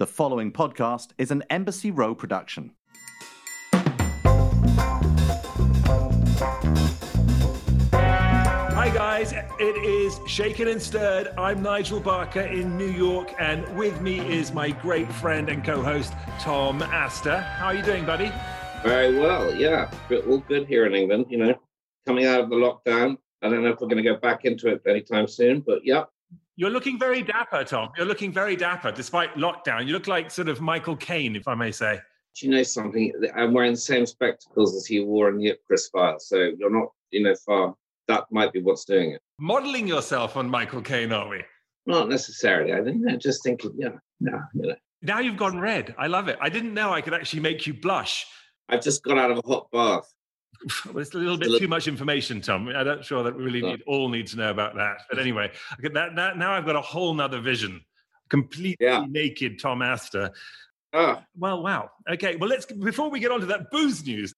The following podcast is an Embassy Row production. Hi guys, it is Shaken and Stirred. I'm Nigel Barker in New York, and with me is my great friend and co-host Tom Astor. How are you doing, buddy? Very well, yeah. Good- All good here in England, you know, coming out of the lockdown. I don't know if we're going to go back into it anytime soon, but yeah. You're looking very dapper, Tom. You're looking very dapper despite lockdown. You look like sort of Michael Caine, if I may say. Do you know something? I'm wearing the same spectacles as he wore in the Ipcress File, so you're not, you know, far. That might be what's doing it. Modeling yourself on Michael Caine, are we? Not necessarily. I think I'm just thinking, yeah, no, you know. Now you've gone red. I love it. I didn't know I could actually make you blush. I've just got out of a hot bath. Well, it's a little bit too much information, Tom. I'm not sure that we really need all need to know about that. But anyway, okay, that, that, now I've got a whole nother vision. Completely Yeah. naked Tom Astor. Ah, Well, wow. Okay, well, let's before we get on to that booze news,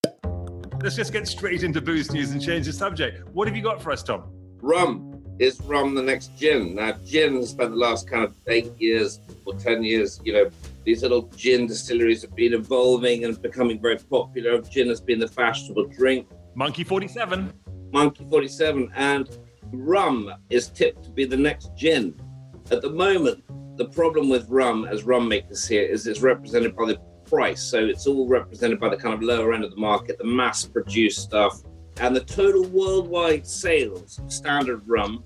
let's just get straight into booze news and change the subject. What have you got for us, Tom? rum. Is rum the next gin? Now, gin has spent the last kind of eight years or 10 years, you know, these little gin distilleries have been evolving and becoming very popular. Gin has been the fashionable drink. Monkey 47. Monkey 47 and rum is tipped to be the next gin. At the moment, the problem with rum, as rum makers it, is it's represented by the price. So it's all represented by the kind of lower end of the market, the mass produced stuff. And the total worldwide sales of standard rum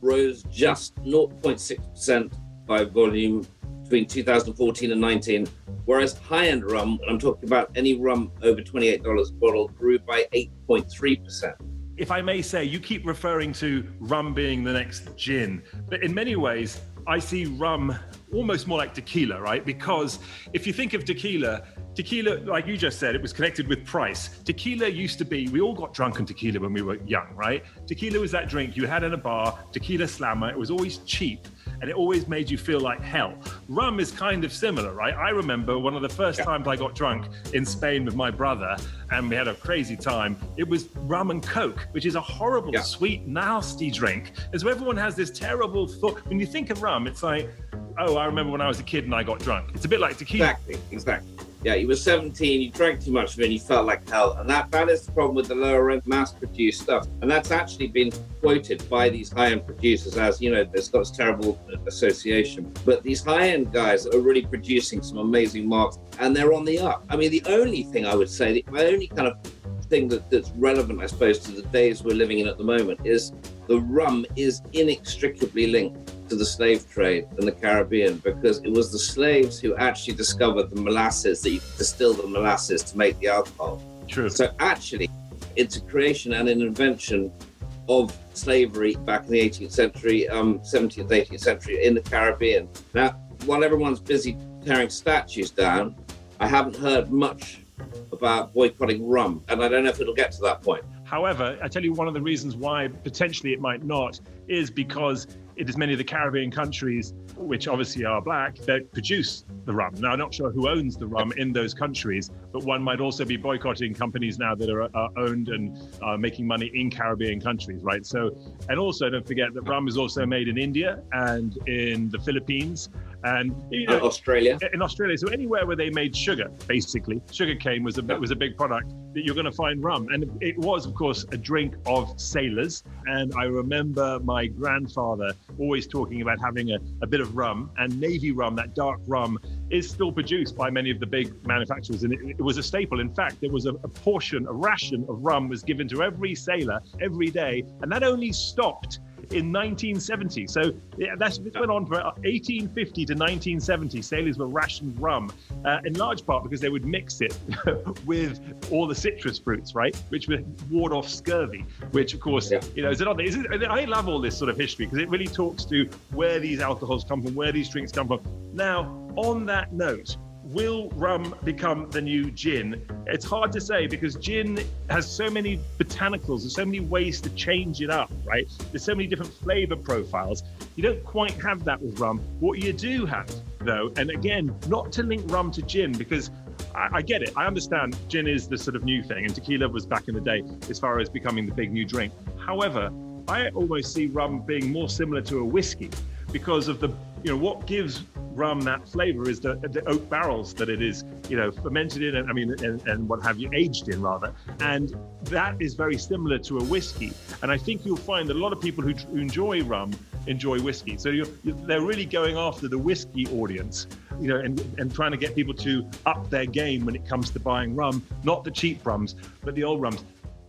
rose just 0.6% by volume between 2014 and 19. Whereas high end rum, and I'm talking about any rum over $28 a bottle, grew by 8.3%. If I may say, you keep referring to rum being the next gin, but in many ways, I see rum almost more like tequila, right? Because if you think of tequila, tequila, like you just said, it was connected with price. Tequila used to be, we all got drunk on tequila when we were young, right? Tequila was that drink you had in a bar, tequila slammer. It was always cheap and it always made you feel like hell. Rum is kind of similar, right? I remember one of the first times I got drunk in Spain with my brother and we had a crazy time. It was rum and coke, which is a horrible, Yeah. sweet, nasty drink. And so everyone has this terrible thought. When you think of rum, it's like, oh, I remember when I was a kid and I got drunk. It's a bit like tequila. Exactly, exactly. Yeah, you were 17, you drank too much of it, you felt like hell. And that, that is the problem with the lower end mass produced stuff. And that's actually been quoted by these high end producers as, you know, there's got this terrible association. But these high end guys are really producing some amazing marks and they're on the up. I mean, the only thing I would say, the only kind of thing that, that's relevant, I suppose, to the days we're living in at the moment is the rum is inextricably linked to the slave trade in the Caribbean because it was the slaves who actually discovered the molasses that you distill the molasses to make the alcohol. True. So actually, it's a creation and an invention of slavery back in the 18th century, um, 17th, 18th century in the Caribbean. Now, while everyone's busy tearing statues down, I haven't heard much about boycotting rum, and I don't know if it'll get to that point. However, I tell you one of the reasons why potentially it might not is because it is many of the Caribbean countries, which obviously are black, that produce the rum. Now, I'm not sure who owns the rum in those countries, but one might also be boycotting companies now that are, are owned and are making money in Caribbean countries, right? So, and also don't forget that rum is also made in India and in the Philippines and you know, Australia. in Australia. So anywhere where they made sugar, basically, sugar cane was a was a big product that you're going to find rum, and it was, of course, a drink of sailors. And I remember my grandfather always talking about having a, a bit of rum and navy rum. That dark rum is still produced by many of the big manufacturers, and it, it was a staple. In fact, there was a, a portion, a ration of rum was given to every sailor every day, and that only stopped in 1970. So yeah, that's it went on for 1850 to 1970. Sailors were rationed rum, uh, in large part because they would mix it with all the citrus fruits, right, which would ward off scurvy. Which, of course, Yeah. you know, is another. Is it, I love all this sort of history because it really talks to where these alcohols come from, where these drinks come from. Now, on that note. Will rum become the new gin? It's hard to say because gin has so many botanicals, there's so many ways to change it up, right? There's so many different flavor profiles. You don't quite have that with rum. What you do have, though, and again, not to link rum to gin because I, I get it. I understand gin is the sort of new thing, and tequila was back in the day as far as becoming the big new drink. However, I almost see rum being more similar to a whiskey because of the, you know, what gives rum that flavor is the, the oak barrels that it is, you know, fermented in, and I mean, and, and what have you, aged in rather. And that is very similar to a whiskey. And I think you'll find that a lot of people who, enjoy rum enjoy whiskey. So you're, they're really going after the whiskey audience, you know, and, and trying to get people to up their game when it comes to buying rum, not the cheap rums, but the old rums.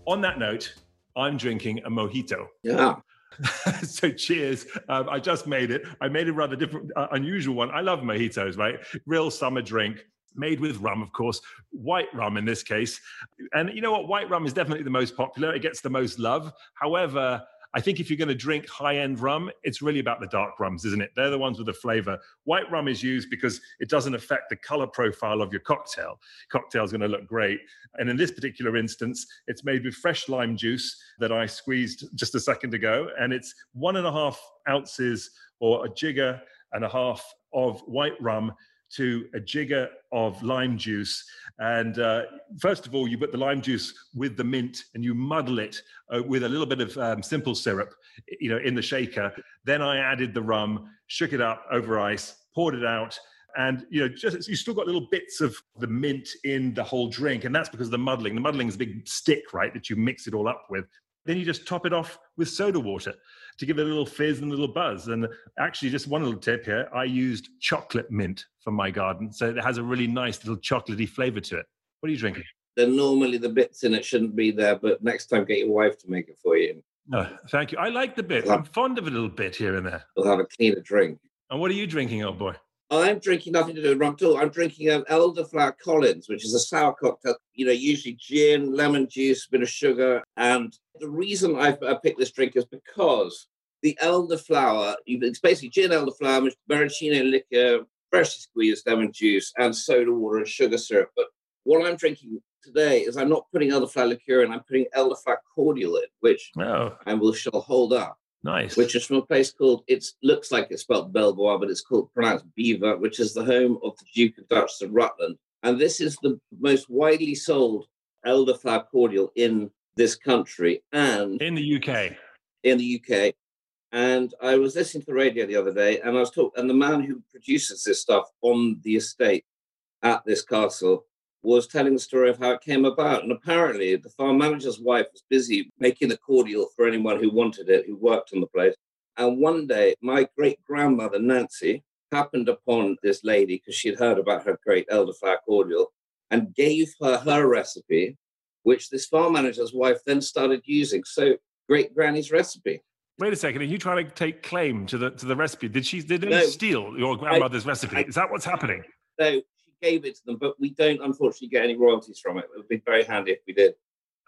On that note, I'm drinking a mojito. Yeah. so cheers. Um, I just made it. I made a rather different, uh, unusual one. I love mojitos, right? Real summer drink. Made with rum, of course, white rum in this case. And you know what? White rum is definitely the most popular. It gets the most love. However, I think if you're going to drink high end rum, it's really about the dark rums, isn't it? They're the ones with the flavor. White rum is used because it doesn't affect the color profile of your cocktail. Cocktail's going to look great. And in this particular instance, it's made with fresh lime juice that I squeezed just a second ago. And it's one and a half ounces or a jigger and a half of white rum to a jigger of lime juice. And uh, first of all, you put the lime juice with the mint and you muddle it uh, with a little bit of um, simple syrup, you know, in the shaker. Then I added the rum, shook it up over ice, poured it out. And you know, just you still got little bits of the mint in the whole drink, and that's because of the muddling. The muddling is a big stick, right, that you mix it all up with. Then you just top it off with soda water to give it a little fizz and a little buzz. And actually, just one little tip here I used chocolate mint from my garden. So it has a really nice little chocolatey flavor to it. What are you drinking? Then normally the bits in it shouldn't be there, but next time get your wife to make it for you. No, thank you. I like the bit. I'm fond of a little bit here and there. We'll have a cleaner drink. And what are you drinking, old boy? I'm drinking nothing to do with rum at all. I'm drinking an Elderflower Collins, which is a sour cocktail. You know, usually gin, lemon juice, a bit of sugar. And the reason I, I picked this drink is because the elderflower, it's basically gin, elderflower, maraschino liquor, freshly squeezed lemon juice, and soda water and sugar syrup. But what I'm drinking today is I'm not putting elderflower liqueur in, I'm putting elderflower cordial in, which oh. I will shall hold up. Nice. Which is from a place called, it looks like it's spelled Belvoir, but it's called pronounced Beaver, which is the home of the Duke of Duchess of Rutland. And this is the most widely sold elderflower cordial in this country and in the UK. In the UK. And I was listening to the radio the other day, and I was talking, and the man who produces this stuff on the estate at this castle was telling the story of how it came about. And apparently, the farm manager's wife was busy making the cordial for anyone who wanted it, who worked on the place. And one day, my great grandmother, Nancy, happened upon this lady because she'd heard about her great elderflower cordial and gave her her recipe, which this farm manager's wife then started using. So, great granny's recipe. Wait a second. Are you trying to take claim to the to the recipe? Did she did no, steal your grandmother's I, recipe? I, Is that what's happening? No, she gave it to them, but we don't unfortunately get any royalties from it. It would be very handy if we did.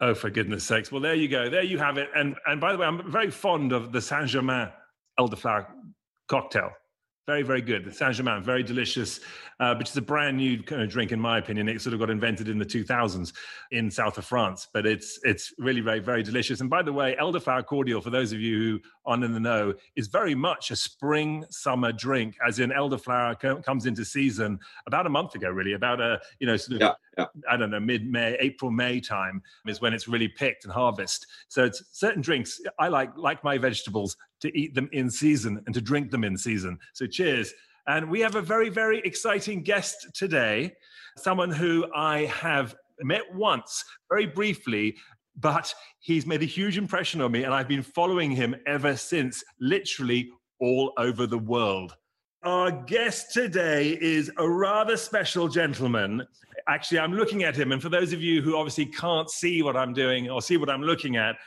Oh, for goodness sakes! Well, there you go. There you have it. And and by the way, I'm very fond of the Saint Germain elderflower cocktail. Very, very good. The Saint Germain, very delicious, uh, which is a brand new kind of drink, in my opinion. It sort of got invented in the 2000s in south of France, but it's it's really very, very delicious. And by the way, elderflower cordial, for those of you who aren't in the know, is very much a spring summer drink, as in elderflower co- comes into season about a month ago, really, about a you know sort of yeah, yeah. I don't know mid May, April, May time is when it's really picked and harvest. So it's certain drinks I like, like my vegetables, to eat them in season and to drink them in season. So cheers. And we have a very, very exciting guest today, someone who I have met once, very briefly, but he's made a huge impression on me, and I've been following him ever since, literally all over the world. Our guest today is a rather special gentleman. Actually, I'm looking at him, and for those of you who obviously can't see what I'm doing or see what I'm looking at,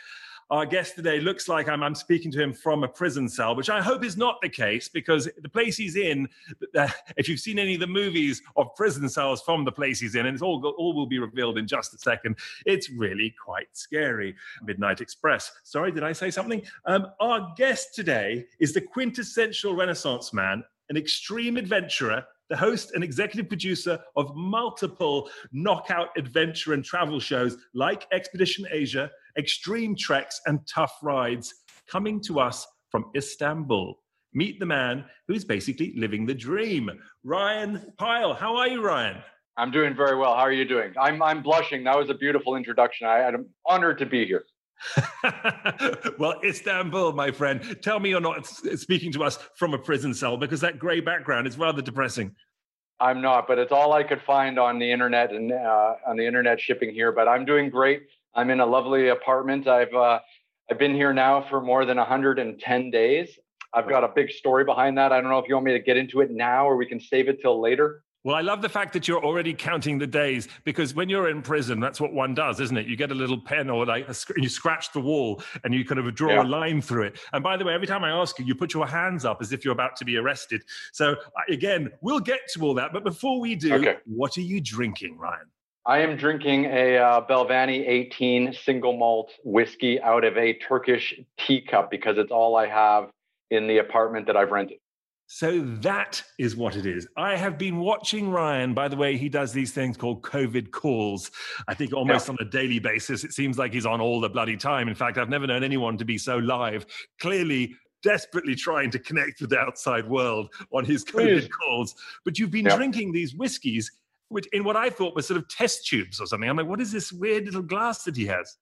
our guest today looks like I'm, I'm, speaking to him from a prison cell, which I hope is not the case because the place he's in, uh, if you've seen any of the movies of prison cells from the place he's in, and it's all, all will be revealed in just a second, it's really quite scary. Midnight Express. Sorry, did I say something? Um, our guest today is the quintessential Renaissance man, an extreme adventurer, the host and executive producer of multiple knockout adventure and travel shows like Expedition Asia, Extreme Treks, and Tough Rides, coming to us from Istanbul. Meet the man who's basically living the dream. Ryan Pyle. How are you, Ryan? I'm doing very well. How are you doing? I'm, I'm blushing. That was a beautiful introduction. I, I'm honored to be here. well, Istanbul, my friend, tell me you're not speaking to us from a prison cell because that grey background is rather depressing. I'm not, but it's all I could find on the internet and uh, on the internet shipping here. But I'm doing great. I'm in a lovely apartment. I've uh, I've been here now for more than 110 days. I've got a big story behind that. I don't know if you want me to get into it now or we can save it till later. Well, I love the fact that you're already counting the days because when you're in prison, that's what one does, isn't it? You get a little pen or like a, you scratch the wall and you kind of draw yeah. a line through it. And by the way, every time I ask you, you put your hands up as if you're about to be arrested. So again, we'll get to all that. But before we do, okay. what are you drinking, Ryan? I am drinking a uh, Balvenie 18 single malt whiskey out of a Turkish teacup because it's all I have in the apartment that I've rented. So that is what it is. I have been watching Ryan. By the way, he does these things called COVID calls. I think almost yeah. on a daily basis. It seems like he's on all the bloody time. In fact, I've never known anyone to be so live. Clearly, desperately trying to connect with the outside world on his COVID Please. calls. But you've been yeah. drinking these whiskeys, which in what I thought were sort of test tubes or something. I'm like, what is this weird little glass that he has?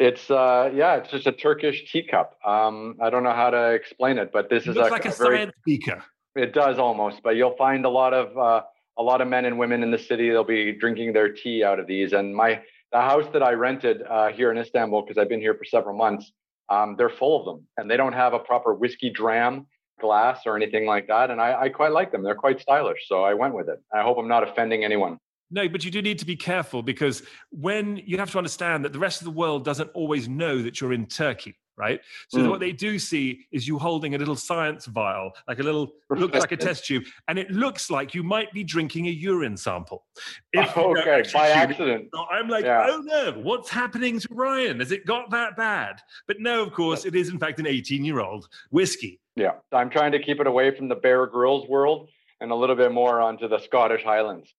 It's uh yeah, it's just a Turkish teacup. Um, I don't know how to explain it, but this it is a, like a, a very, beaker. It does almost, but you'll find a lot of uh, a lot of men and women in the city. They'll be drinking their tea out of these. And my the house that I rented uh, here in Istanbul, because I've been here for several months, um, they're full of them, and they don't have a proper whiskey dram glass or anything like that. And I, I quite like them. They're quite stylish, so I went with it. I hope I'm not offending anyone. No, but you do need to be careful because when you have to understand that the rest of the world doesn't always know that you're in Turkey, right? So mm. what they do see is you holding a little science vial, like a little looks like a test tube, and it looks like you might be drinking a urine sample. If okay, by accident. So I'm like, yeah. oh no, what's happening to Ryan? Has it got that bad? But no, of course, it is in fact an 18-year-old whiskey. Yeah, I'm trying to keep it away from the Bear Grylls world and a little bit more onto the Scottish Highlands.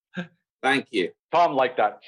Thank you. Tom liked that.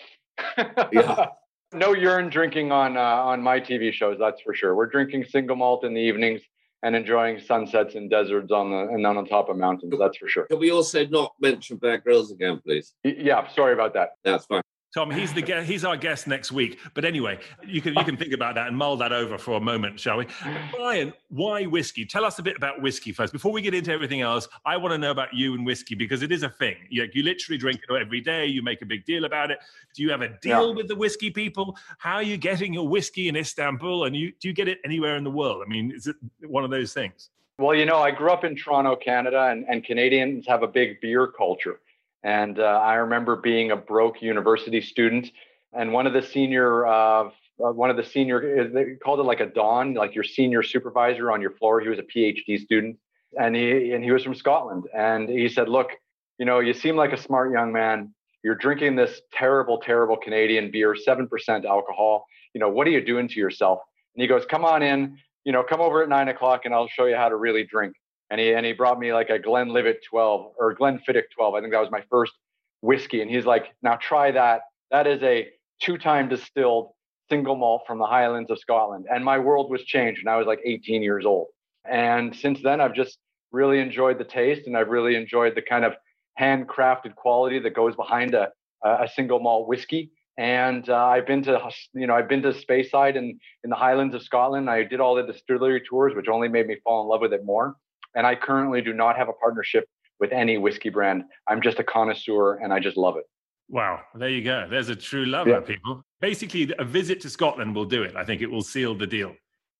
yeah. No urine drinking on uh, on my TV shows, that's for sure. We're drinking single malt in the evenings and enjoying sunsets and deserts on the and on top of mountains. That's for sure. Can we also not mention Bear Grylls again, please? Yeah, sorry about that. That's fine. Tom, he's the guest, he's our guest next week. But anyway, you can you can think about that and mull that over for a moment, shall we? Brian, why whiskey? Tell us a bit about whiskey first. Before we get into everything else, I want to know about you and whiskey because it is a thing. You, you literally drink it every day. You make a big deal about it. Do you have a deal yeah. with the whiskey people? How are you getting your whiskey in Istanbul? And you do you get it anywhere in the world? I mean, is it one of those things? Well, you know, I grew up in Toronto, Canada, and, and Canadians have a big beer culture. And uh, I remember being a broke university student, and one of the senior, uh, uh one of the senior, they called it like a don, like your senior supervisor on your floor. He was a PhD student, and he and he was from Scotland. And he said, "Look, you know, you seem like a smart young man. You're drinking this terrible, terrible Canadian beer, seven percent alcohol. You know, what are you doing to yourself?" And he goes, "Come on in. You know, come over at nine o'clock, and I'll show you how to really drink." And he and he brought me like a Glenlivet 12 or Glenfiddich 12. I think that was my first whiskey, and he's like, "Now try that. That is a two-time distilled single malt from the Highlands of Scotland." And my world was changed, and I was like 18 years old. And since then, I've just really enjoyed the taste, and I've really enjoyed the kind of handcrafted quality that goes behind a a single malt whiskey. And uh, I've been to, you know, I've been to Speyside in, in the Highlands of Scotland. I did all the distillery tours, which only made me fall in love with it more. And I currently do not have a partnership with any whiskey brand. I'm just a connoisseur and I just love it. Wow, there you go. There's a true lover, yeah. people. Basically, a visit to Scotland will do it. I think it will seal the deal.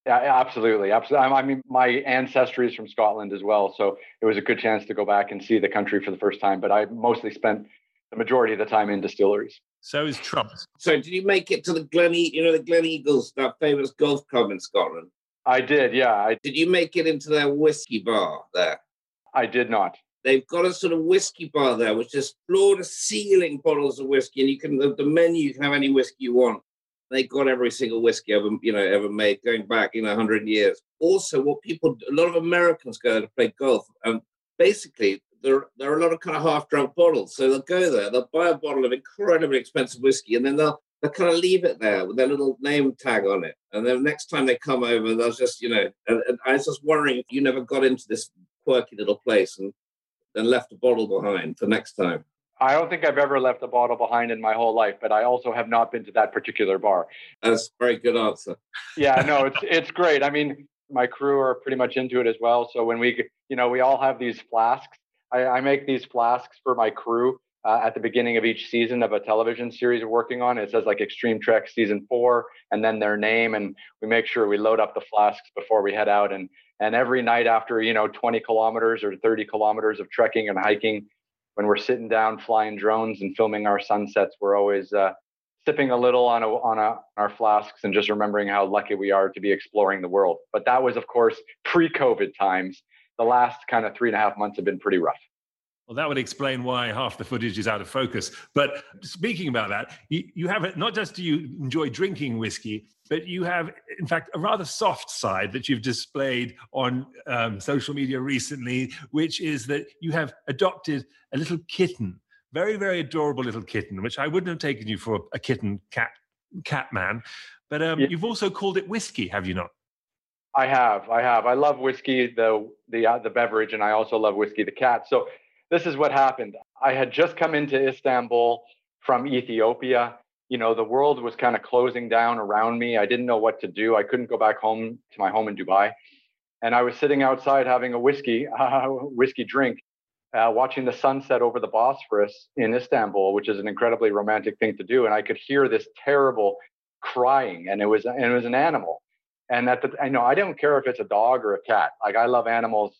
Yeah, absolutely, absolutely. I mean, my ancestry is from Scotland as well, so it was a good chance to go back and see the country for the first time. But I mostly spent the majority of the time in distilleries. So is Trump. So, did you make it to the Glen? You know, the Gleneagles, that famous golf club in Scotland? I did, yeah. I, did you make it into their whiskey bar there? I did not. They've got a sort of whiskey bar there, which is floor to ceiling bottles of whiskey, and you can the, the menu you can have any whiskey you want. They got every single whiskey ever you know ever made, going back you know hundred years. Also, what people a lot of Americans go to play golf, and basically there there are a lot of kind of half drunk bottles. So they'll go there, they'll buy a bottle of incredibly expensive whiskey, and then they'll they kind of leave it there with their little name tag on it. And then next time they come over, they'll just, you know, and, and I was just wondering if you never got into this quirky little place and then left a bottle behind for next time. I don't think I've ever left a bottle behind in my whole life, but I also have not been to that particular bar. That's a very good answer. Yeah, no, it's it's great. I mean, my crew are pretty much into it as well. So when we, you know, we all have these flasks. I, I make these flasks for my crew uh, at the beginning of each season of a television series we're working on. It says like Extreme Trek season four, and then their name, and we make sure we load up the flasks before we head out. And and every night after you know 20 kilometers or 30 kilometers of trekking and hiking, when we're sitting down flying drones and filming our sunsets, we're always uh, sipping a little on a, on a, our flasks and just remembering how lucky we are to be exploring the world. But that was, of course, pre-COVID times. The last kind of three and a half months have been pretty rough. Well, that would explain why half the footage is out of focus. But speaking about that, you, you have it, not just do you enjoy drinking whiskey, but you have, in fact, a rather soft side that you've displayed on um, social media recently, which is that you have adopted a little kitten, very, very adorable little kitten, which I wouldn't have taken you for a kitten cat cat man. But um, yeah. you've also called it whiskey, have you not? I have, I have. I love whiskey, the the uh, the beverage, and I also love whiskey, the cat. So this is what happened. I had just come into Istanbul from Ethiopia. You know, the world was kind of closing down around me. I didn't know what to do. I couldn't go back home to my home in Dubai. And I was sitting outside having a whiskey, uh, whiskey drink, uh, watching the sunset over the Bosphorus in Istanbul, which is an incredibly romantic thing to do. And I could hear this terrible crying, and it was and it was an animal. And at the, I know I don't care if it's a dog or a cat. Like I love animals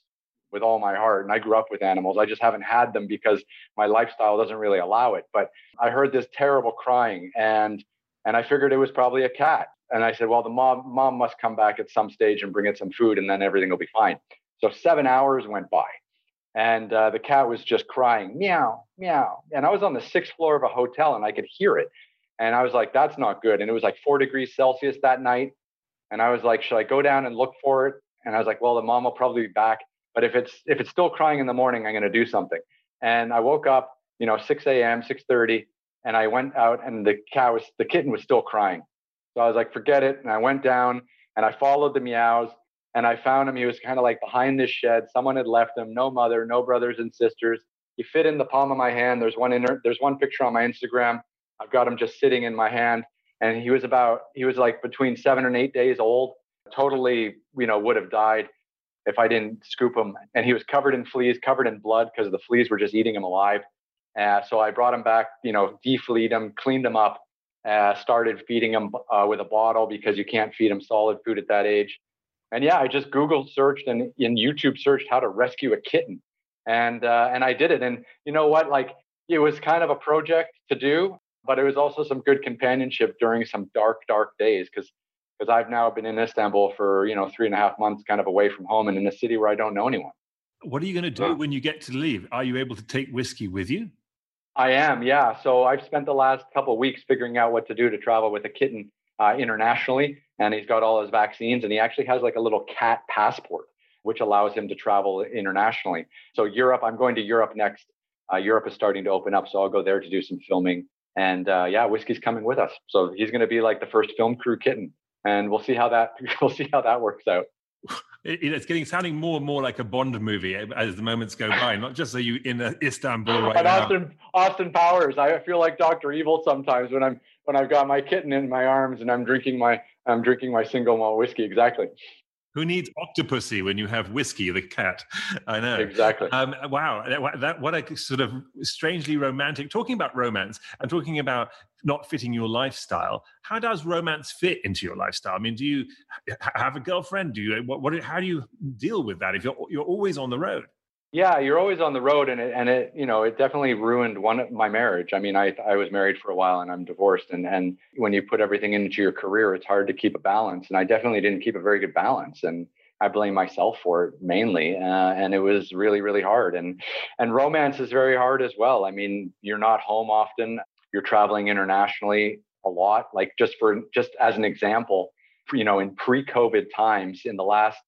with all my heart. And I grew up with animals. I just haven't had them because my lifestyle doesn't really allow it. But I heard this terrible crying and and I figured it was probably a cat. And I said, well, the mom mom must come back at some stage and bring it some food, and then everything will be fine. So seven hours went by, and uh, the cat was just crying, meow, meow. And I was on the sixth floor of a hotel, and I could hear it. And I was like, that's not good. And it was like four degrees Celsius that night. And I was like, should I go down and look for it? And I was like, well, the mom will probably be back. But if it's if it's still crying in the morning, I'm going to do something. And I woke up, you know, 6 a.m., 6:30, and I went out, and the cat was the kitten was still crying. So I was like, forget it. And I went down and I followed the meows and I found him. He was kind of like behind this shed. Someone had left him. No mother, no brothers and sisters. He fit in the palm of my hand. There's one in there's one picture on my Instagram. I've got him just sitting in my hand. And he was about he was like between seven and eight days old. Totally, you know, would have died if I didn't scoop him. And he was covered in fleas, covered in blood because the fleas were just eating him alive. Uh, so I brought him back, you know, defleed him, cleaned him up, uh, started feeding him uh, with a bottle because you can't feed him solid food at that age. And yeah, I just Google searched and in YouTube searched how to rescue a kitten, and uh, and I did it. And you know what? Like it was kind of a project to do, but it was also some good companionship during some dark, dark days because because I've now been in Istanbul for you know three and a half months, kind of away from home, and in a city where I don't know anyone. What are you going to do when you get to leave? Are you able to take whiskey with you? I am, yeah. So I've spent the last couple of weeks figuring out what to do to travel with a kitten uh, internationally, and he's got all his vaccines, and he actually has like a little cat passport, which allows him to travel internationally. So Europe, I'm going to Europe next. Uh, Europe is starting to open up, so I'll go there to do some filming. And uh, yeah, whiskey's coming with us, so he's going to be like the first film crew kitten and we'll see how that we'll see how that works out. It's getting sounding more and more like a Bond movie as the moments go by. Not just so you in uh, Istanbul right and now. Austin Austin Powers. I feel like Doctor Evil sometimes when I'm when I've got my kitten in my arms and I'm drinking my I'm drinking my single malt whiskey. Exactly. Who needs Octopussy when you have whiskey, the cat? I know exactly. Um, wow, that what a sort of strangely romantic. Talking about romance and talking about not fitting your lifestyle. How does romance fit into your lifestyle? I mean, do you have a girlfriend? Do you what? what how do you deal with that if you're you're always on the road? Yeah, you're always on the road, and it and it you know it definitely ruined one of my marriage. I mean, I I was married for a while, and I'm divorced, and and when you put everything into your career, it's hard to keep a balance, and I definitely didn't keep a very good balance, and I blame myself for it mainly, uh, and it was really really hard, and and romance is very hard as well. I mean, you're not home often, you're traveling internationally a lot. Like just for just as an example, you know, in pre-COVID times, in the last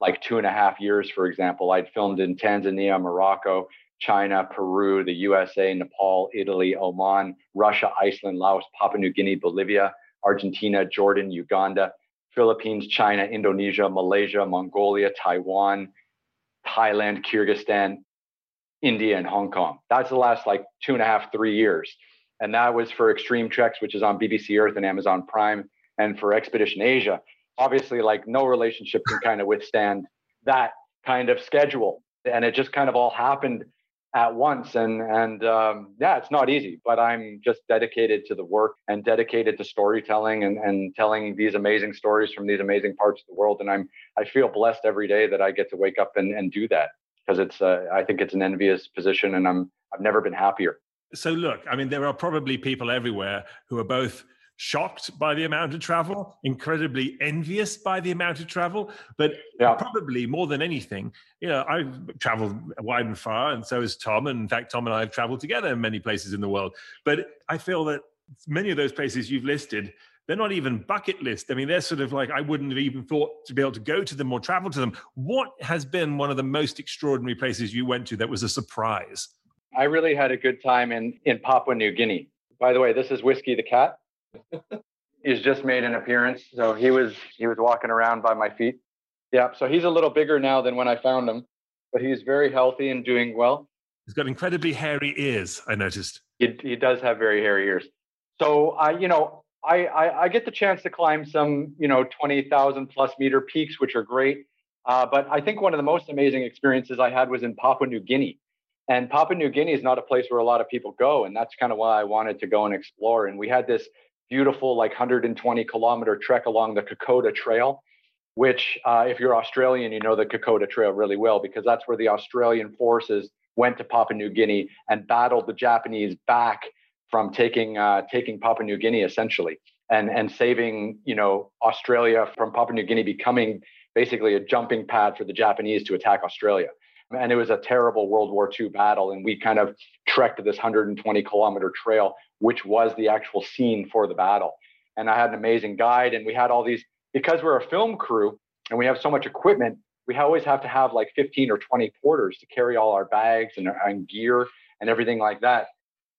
like two and a half years, for example, I'd filmed in Tanzania, Morocco, China, Peru, the USA, Nepal, Italy, Oman, Russia, Iceland, Laos, Papua New Guinea, Bolivia, Argentina, Jordan, Uganda, Philippines, China, Indonesia, Malaysia, Mongolia, Taiwan, Thailand, Kyrgyzstan, India and Hong Kong. That's the last like two and a half, three years. And that was for Extreme Treks, which is on BBC Earth and Amazon Prime, and for Expedition Asia. Obviously, like no relationship can kind of withstand that kind of schedule. And it just kind of all happened at once. And and um, yeah it's not easy but i'm just dedicated to the work and dedicated to storytelling and, and telling these amazing stories from these amazing parts of the world. And i'm i feel blessed every day that i get to wake up and, and do that because it's uh, i think it's an envious position and i'm i've never been happier. So look i mean there are probably people everywhere who are both shocked by the amount of travel, incredibly envious by the amount of travel, but yeah. probably more than anything, you know, I've traveled wide and far, and so has Tom. And in fact, Tom and I have traveled together in many places in the world. But I feel that many of those places you've listed, they're not even bucket list. I mean, they're sort of like I wouldn't have even thought to be able to go to them or travel to them. What has been one of the most extraordinary places you went to that was a surprise? I really had a good time in in Papua New Guinea. By the way, this is Whiskey the cat. He's just made an appearance. So he was he was walking around by my feet. Yeah. So he's a little bigger now than when I found him, but he's very healthy and doing well. He's got incredibly hairy ears. I noticed. He he does have very hairy ears. So I you know I I, I get the chance to climb some you know twenty thousand plus meter peaks, which are great. Uh, but I think one of the most amazing experiences I had was in Papua New Guinea. And Papua New Guinea is not a place where a lot of people go. And that's kind of why I wanted to go and explore. And we had this beautiful, like 120 kilometer trek along the Kokoda Trail, which, uh, if you're Australian, you know the Kokoda Trail really well because that's where the Australian forces went to Papua New Guinea and battled the Japanese back from taking uh, taking Papua New Guinea essentially and and saving you know Australia from Papua New Guinea becoming basically a jumping pad for the Japanese to attack Australia. And it was a terrible World War II battle. And we kind of trekked this 120 kilometer trail, which was the actual scene for the battle. And I had an amazing guide, and we had all these, because we're a film crew and we have so much equipment, we always have to have like 15 or 20 porters to carry all our bags and, and gear and everything like that.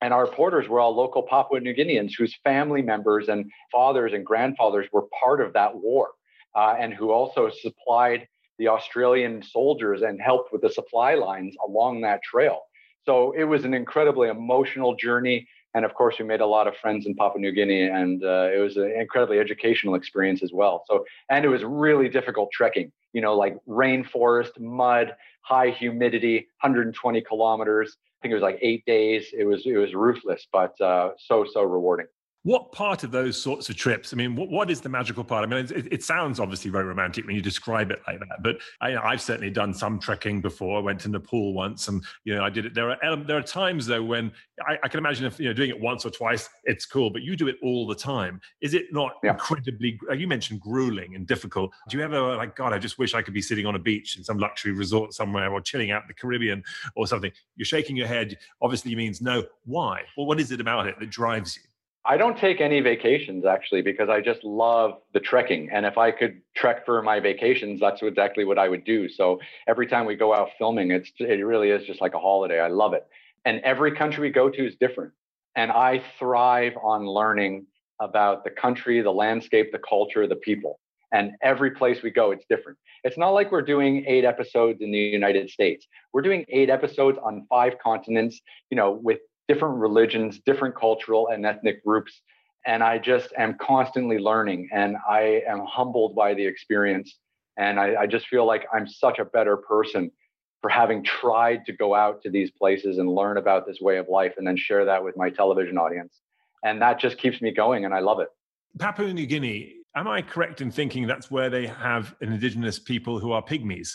And our porters were all local Papua New Guineans whose family members and fathers and grandfathers were part of that war uh, and who also supplied the Australian soldiers and helped with the supply lines along that trail. So it was an incredibly emotional journey. And of course, we made a lot of friends in Papua New Guinea, and uh, it was an incredibly educational experience as well. So, and it was really difficult trekking, you know, like rainforest, mud, high humidity, 120 kilometers. I think it was like eight days. It was it was ruthless, but uh, so so rewarding. What part of those sorts of trips? I mean, what, what is the magical part? I mean, it, it, sounds obviously very romantic when you describe it like that, but I, have certainly done some trekking before. I went to Nepal once, and you know, I did it. There are there are times though when I, I, can imagine if you know doing it once or twice, it's cool, but you do it all the time. Is it not yeah. incredibly? You mentioned grueling and difficult. Do you ever like God? I just wish I could be sitting on a beach in some luxury resort somewhere or chilling out in the Caribbean or something. You're shaking your head. Obviously, means no. Why? Well, what is it about it that drives you? I don't take any vacations actually because I just love the trekking. And if I could trek for my vacations, that's exactly what I would do. So every time we go out filming, it's it really is just like a holiday. I love it. And every country we go to is different. And I thrive on learning about the country, the landscape, the culture, the people. And every place we go, it's different. It's not like we're doing eight episodes in the United States. We're doing eight episodes on five continents, you know, with different religions, different cultural and ethnic groups. And I just am constantly learning and I am humbled by the experience. And I, I just feel like I'm such a better person for having tried to go out to these places and learn about this way of life and then share that with my television audience. And that just keeps me going and I love it. Papua New Guinea, am I correct in thinking that's where they have an indigenous people who are pygmies?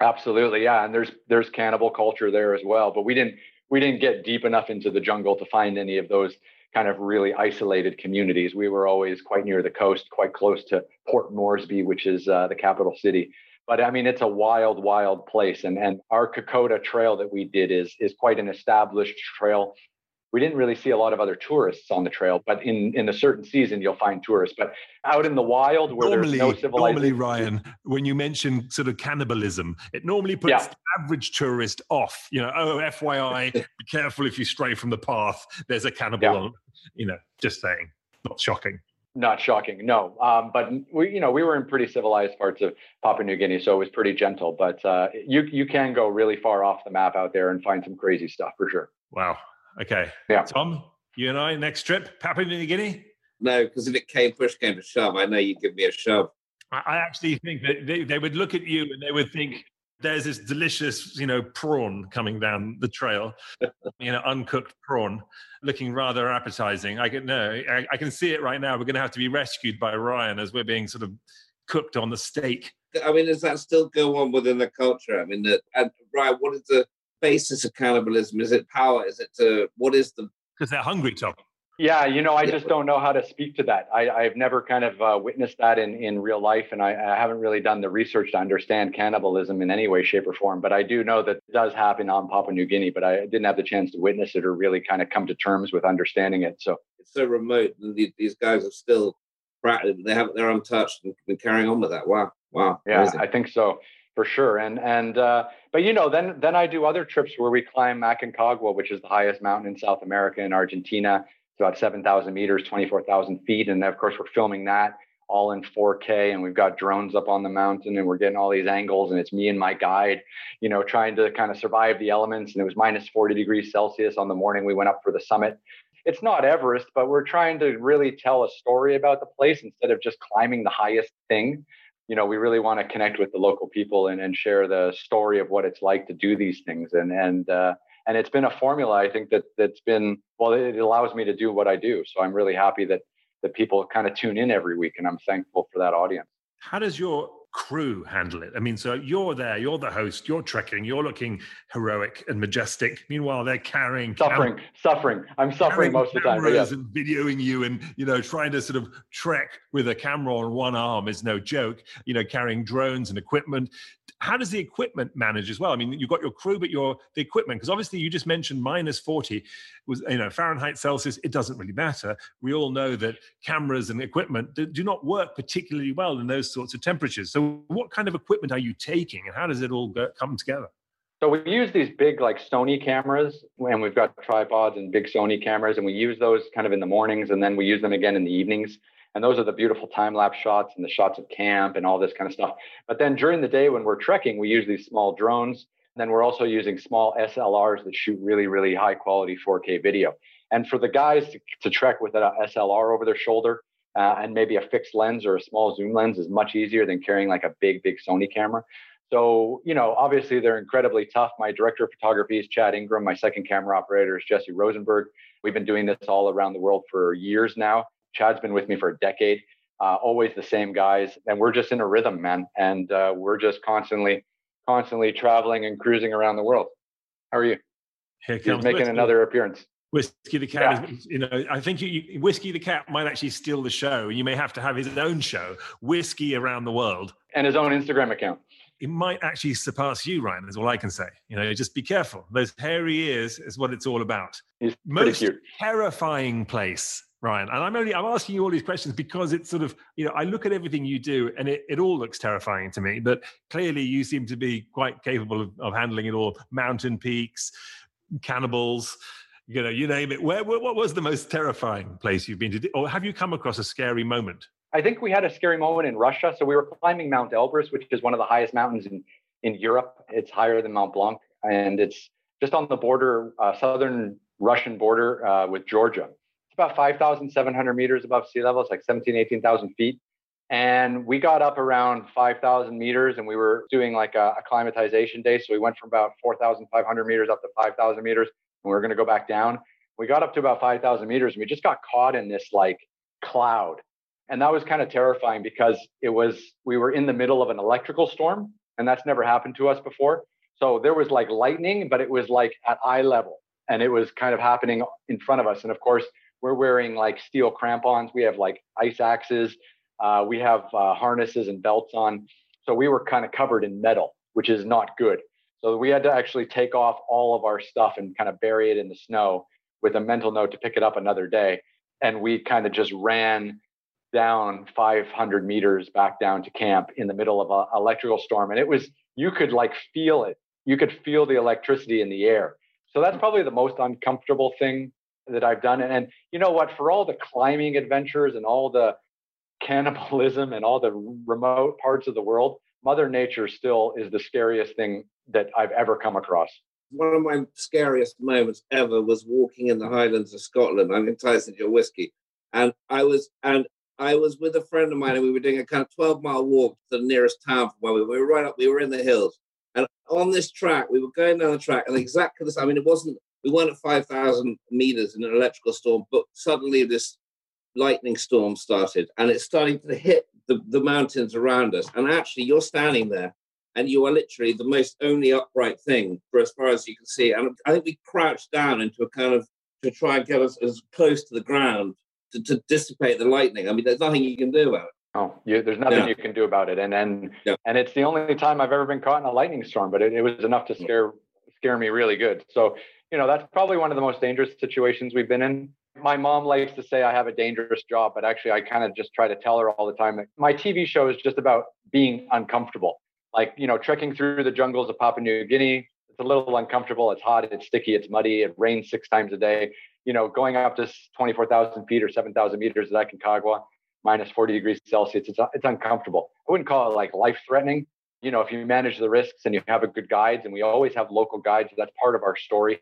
Absolutely, yeah. And there's there's cannibal culture there as well. But we didn't we didn't get deep enough into the jungle to find any of those kind of really isolated communities. We were always quite near the coast, quite close to Port Moresby, which is uh, the capital city. But I mean, it's a wild, wild place. And, and our Kokoda trail that we did is, is quite an established trail we didn't really see a lot of other tourists on the trail, but in, in a certain season, you'll find tourists. But out in the wild where normally, there's no civilization. Normally, Ryan, when you mention sort of cannibalism, it normally puts yeah. the average tourist off. You know, oh, FYI, be careful if you stray from the path. There's a cannibal yeah. on, you know, just saying. Not shocking. Not shocking, no. Um, but we, you know, we were in pretty civilized parts of Papua New Guinea, so it was pretty gentle. But uh, you you can go really far off the map out there and find some crazy stuff for sure. Wow. Okay. Yeah. Tom, you and I next trip, Papua New Guinea. No, because if it came push came to shove, I know you'd give me a shove. I actually think that they, they would look at you and they would think there's this delicious, you know, prawn coming down the trail, you know, uncooked prawn, looking rather appetizing. I can no, I, I can see it right now. We're going to have to be rescued by Ryan as we're being sort of cooked on the steak. I mean, does that still go on within the culture? I mean, the, and Ryan, what is the basis of cannibalism? Is it power? Is it to what is the Because they're hungry, Tom. Yeah, you know, I just don't know how to speak to that. I, I've never kind of uh, witnessed that in, in real life, and I, I haven't really done the research to understand cannibalism in any way, shape, or form. But I do know that it does happen on Papua New Guinea, but I didn't have the chance to witness it or really kind of come to terms with understanding it. So, it's so remote and the- these guys are still practicing they haven't they're untouched and been carrying on with that. Wow. Wow. yeah, Amazing. I think so for sure. And and uh, but you know, then then I do other trips where we climb Aconcagua, which is the highest mountain in South America in Argentina. It's about seven thousand meters, twenty four thousand feet, and of course we're filming that all in 4K, and we've got drones up on the mountain, and we're getting all these angles, and it's me and my guide, you know, trying to kind of survive the elements. And it was minus 40 degrees Celsius on the morning we went up for the summit. It's not Everest, but we're trying to really tell a story about the place instead of just climbing the highest thing you know, we really want to connect with the local people and, and share the story of what it's like to do these things. And and uh, and it's been a formula I think that that's been well, it allows me to do what I do. So I'm really happy that that people kind of tune in every week, and I'm thankful for that audience. How does your crew handle it? I mean, so you're there, you're the host, you're trekking, you're looking heroic and majestic. Meanwhile, they're carrying cam- Suffering, suffering. I'm suffering most of the time. Yeah. and videoing you, and you know, trying to sort of trek with a camera on one arm is no joke. You know, carrying drones and equipment. How does the equipment manage as well? I mean, you've got your crew, but your the equipment because obviously you just mentioned minus forty was you know Fahrenheit Celsius. It doesn't really matter. We all know that cameras and equipment do, do not work particularly well in those sorts of temperatures. So, what kind of equipment are you taking, and how does it all go, come together? So we use these big like Sony cameras, and we've got tripods and big Sony cameras, and we use those kind of in the mornings, and then we use them again in the evenings. And those are the beautiful time lapse shots and the shots of camp and all this kind of stuff. But then during the day when we're trekking, we use these small drones. And then we're also using small SLRs that shoot really, really high quality 4K video. And for the guys to, to trek with an SLR over their shoulder uh, and maybe a fixed lens or a small zoom lens is much easier than carrying like a big, big Sony camera. So, you know, obviously they're incredibly tough. My director of photography is Chad Ingram. My second camera operator is Jesse Rosenberg. We've been doing this all around the world for years now. Chad's been with me for a decade. Uh, always the same guys, and we're just in a rhythm, man. And uh, we're just constantly, constantly traveling and cruising around the world. How are you? Here He's making Whiskey. another appearance. Whiskey the cat. Is, you know, I think you, you, Whiskey the cat might actually steal the show. You may have to have his own show, Whiskey around the world. And his own Instagram account. It might actually surpass you, Ryan. Is all I can say. You know, just be careful. Those hairy ears is what it's all about. He's Most cute. terrifying place, Ryan. And I'm only I'm asking you all these questions because it's sort of you know I look at everything you do and it, it all looks terrifying to me. But clearly you seem to be quite capable of, of handling it all. Mountain peaks, cannibals, you know, you name it. Where, where what was the most terrifying place you've been to, or have you come across a scary moment? I think we had a scary moment in Russia. So we were climbing Mount Elbrus, which is one of the highest mountains in, in Europe. It's higher than Mount Blanc, and it's just on the border, uh, southern Russian border uh, with Georgia. It's about 5,700 meters above sea level. It's like 17, 18,000 feet. And we got up around 5,000 meters and we were doing like a, acclimatization day. So we went from about 4,500 meters up to 5,000 meters and we were going to go back down. We got up to about 5,000 meters and we just got caught in this like cloud. And that was kind of terrifying because it was, we were in the middle of an electrical storm and that's never happened to us before. So there was like lightning, but it was like at eye level and it was kind of happening in front of us. And of course, we're wearing like steel crampons. We have like ice axes. Uh, we have uh, harnesses and belts on. So we were kind of covered in metal, which is not good. So we had to actually take off all of our stuff and kind of bury it in the snow with a mental note to pick it up another day. And we kind of just ran down 500 meters back down to camp in the middle of an electrical storm. And it was, you could like feel it. You could feel the electricity in the air. So that's probably the most uncomfortable thing that I've done. And, and you know what? For all the climbing adventures and all the cannibalism and all the remote parts of the world, Mother Nature still is the scariest thing that I've ever come across. One of my scariest moments ever was walking in the Highlands of Scotland. I'm enticing your whiskey, and I was and I was with a friend of mine, and we were doing a kind of 12 mile walk to the nearest town from where we were. We were right up. We were in the hills, and on this track, we were going down the track, and exactly this. I mean, it wasn't. We weren't at 5,000 meters in an electrical storm, but suddenly this lightning storm started, and it's starting to hit the, the mountains around us. And actually, you're standing there and you are literally the most only upright thing for as far as you can see. And I think we crouched down into a kind of to try and get us as close to the ground to, to dissipate the lightning. I mean, there's nothing you can do about it. Oh, you, there's nothing you can do about it, and and and it's the only time I've ever been caught in a lightning storm, but it, it was enough to mm. scare scare me really good. So you know that's probably one of the most dangerous situations we've been in my mom likes to say I have a dangerous job, but actually, I kind of just try to tell her all the time that my TV show is just about being uncomfortable. Like, you know, trekking through the jungles of Papua New Guinea, it's a little uncomfortable. It's hot, it's sticky, it's muddy, it rains six times a day. You know, going up to 24,000 feet or 7,000 meters at Aconcagua, minus 40 degrees Celsius, it's, it's uncomfortable. I wouldn't call it like life threatening. You know, if you manage the risks and you have a good guides, and we always have local guides, that's part of our story.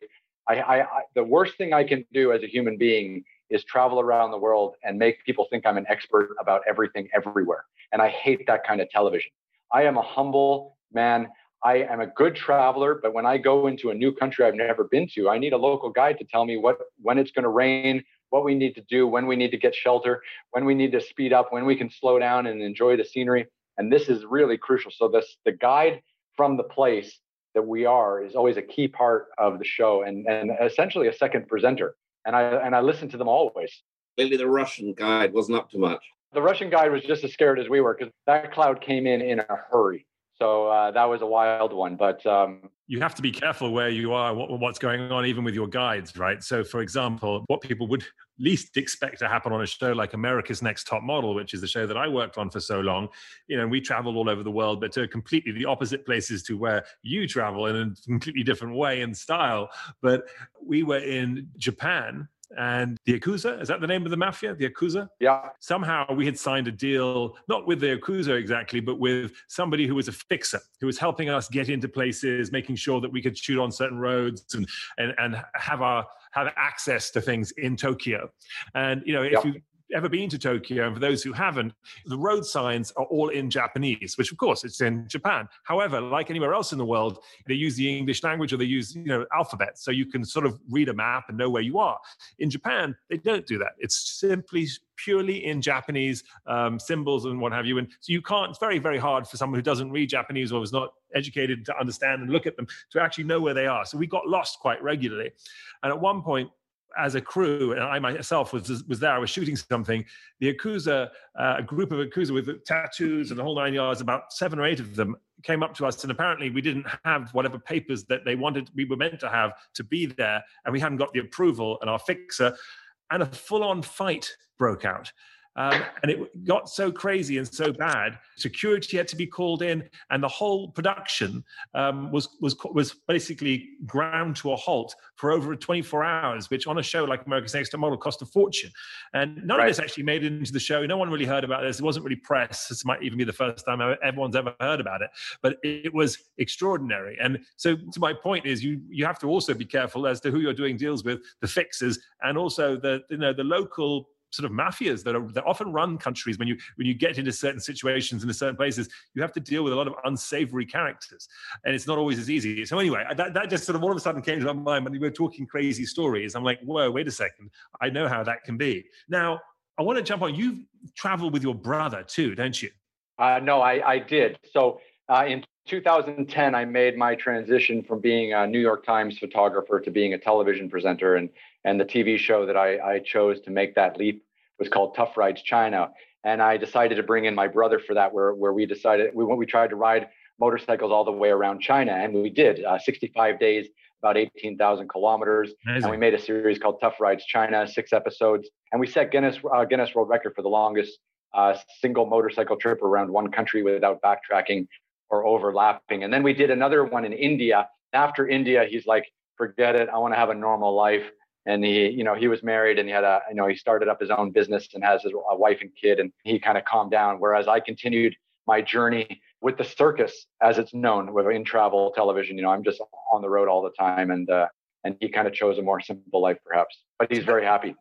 I, I, I, the worst thing I can do as a human being is travel around the world and make people think I'm an expert about everything everywhere. And I hate that kind of television. I am a humble man. I am a good traveler, but when I go into a new country I've never been to, I need a local guide to tell me what when it's going to rain, what we need to do, when we need to get shelter, when we need to speed up, when we can slow down and enjoy the scenery. And this is really crucial. So this the guide from the place that we are is always a key part of the show and, and essentially a second presenter. And I and I listen to them always. Maybe the Russian guide wasn't up to much. The Russian guide was just as scared as we were because that cloud came in in a hurry. So uh, that was a wild one. But um, you have to be careful where you are, what, what's going on, even with your guides, right? So, for example, what people would least expect to happen on a show like America's Next Top Model, which is the show that I worked on for so long, you know, we traveled all over the world, but to completely the opposite places to where you travel in a completely different way and style. But we were in Japan and the Yakuza. Is that the name of the mafia? The Yakuza? Yeah. Somehow we had signed a deal, not with the Yakuza exactly, but with somebody who was a fixer, who was helping us get into places, making sure that we could shoot on certain roads and and, and have our have access to things in Tokyo. And you know, if you ever been to Tokyo, and for those who haven't, the road signs are all in Japanese, which of course it's in Japan. However, like anywhere else in the world, they use the English language or they use you know alphabet, so you can sort of read a map and know where you are. In Japan, they don't do that. It's simply purely in Japanese um, symbols and what have you. And so you can't. It's very very hard for someone who doesn't read Japanese or is not educated to understand and look at them to actually know where they are. So we got lost quite regularly. And at one point, as a crew, and I myself was was there. I was shooting something. The Yakuza, uh, a group of Yakuza with tattoos and the whole nine yards, about seven or eight of them came up to us, and apparently we didn't have whatever papers that they wanted. We were meant to have to be there, and we hadn't got the approval. And our fixer, and a full-on fight broke out. Um, and it got so crazy and so bad. Security had to be called in, and the whole production um, was was was basically ground to a halt for over 24 hours, which on a show like America's Next Top Model cost a fortune. And none right. of this actually made it into the show. No one really heard about this. It wasn't really press. This might even be the first time everyone's ever heard about it. But it was extraordinary. And so, to my point is, you you have to also be careful as to who you're doing deals with, the fixers, and also the you know the local sort of mafias that are that often run countries when you when you get into certain situations in certain places you have to deal with a lot of unsavory characters. And it's not always as easy. So anyway that, that just sort of all of a sudden came to my mind when we were talking crazy stories. I'm like whoa wait a second. I know how that can be. Now i want to jump on. You travel with your brother too don't you? Uh, no I, I did. So uh, in 2010 i made my transition from being a new york times photographer to being a television presenter and and the TV show that I, I chose to make that leap was called Tough Rides China. And I decided to bring in my brother for that, where, where we decided we we tried to ride motorcycles all the way around China, and we did uh, 65 days, about 18,000 kilometers. Amazing. And we made a series called Tough Rides China, six episodes, and we set Guinness uh, Guinness World Record for the longest uh, single motorcycle trip around one country without backtracking or overlapping. And then we did another one in India. After India, he's like, "Forget it, I want to have a normal life." and he you know he was married and he had a you know he started up his own business and has a wife and kid and he kind of calmed down whereas i continued my journey with the circus as it's known with in travel television you know i'm just on the road all the time and uh, and he kind of chose a more simple life perhaps but he's very happy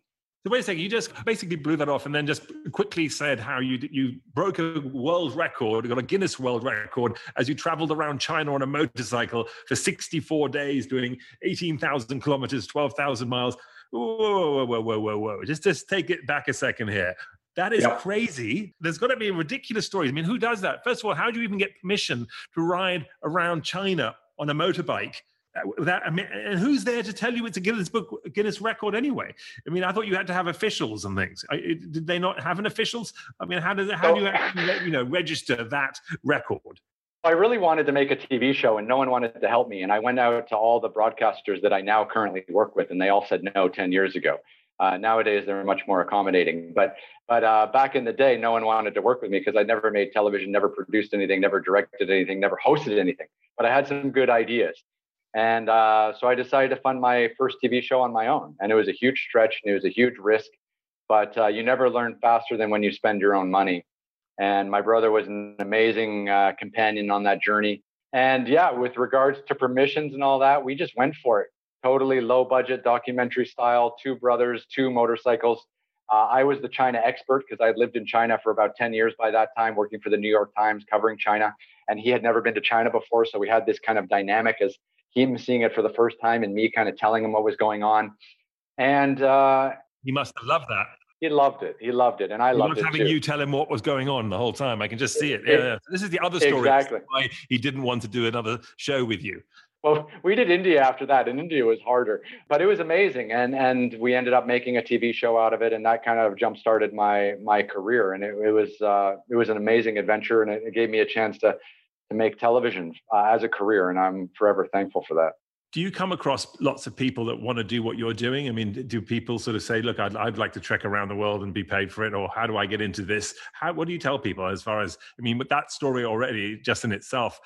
so wait a second, you just basically blew that off and then just quickly said how you you broke a world record, got a Guinness World Record as you traveled around China on a motorcycle for 64 days, doing 18,000 kilometers, 12,000 miles. Whoa, whoa, whoa, whoa, whoa, whoa! Just just take it back a second here. That is yep. crazy. There's got to be ridiculous stories. I mean, who does that? First of all, how do you even get permission to ride around China on a motorbike? Uh, that I mean, and who's there to tell you it's a Guinness book Guinness record anyway? I mean, I thought you had to have officials and things. I, did they not have an officials? I mean, how does it, how do you actually you know register that record? I really wanted to make a TV show, and no one wanted to help me. And I went out to all the broadcasters that I now currently work with, and they all said no ten years ago. Uh, nowadays, they're much more accommodating. But but uh, back in the day, no one wanted to work with me because I never made television, never produced anything, never directed anything, never hosted anything. But I had some good ideas. And uh, so I decided to fund my first TV show on my own. And it was a huge stretch and it was a huge risk, but uh, you never learn faster than when you spend your own money. And my brother was an amazing uh, companion on that journey. And yeah, with regards to permissions and all that, we just went for it. Totally low budget documentary style, two brothers, two motorcycles. Uh, I was the China expert because I had lived in China for about 10 years by that time, working for the New York Times, covering China. And he had never been to China before. So we had this kind of dynamic as him seeing it for the first time and me kind of telling him what was going on. And uh, he must have loved that. He loved it. He loved it, and I he loved it having too. you tell him what was going on the whole time. I can just see it. Yeah, yeah. This is the other story. Exactly. Why he didn't want to do another show with you. Well, we did India after that, and India was harder, but it was amazing, and and we ended up making a TV show out of it, and that kind of jump started my my career, and it, it was uh, it was an amazing adventure, and it, it gave me a chance to to make television uh, as a career, and I'm forever thankful for that. Do you come across lots of people that want to do what you're doing? I mean, do people sort of say, "Look, I'd, I'd like to trek around the world and be paid for it," or "How do I get into this?" How, what do you tell people as far as? I mean, with that story already, just in itself,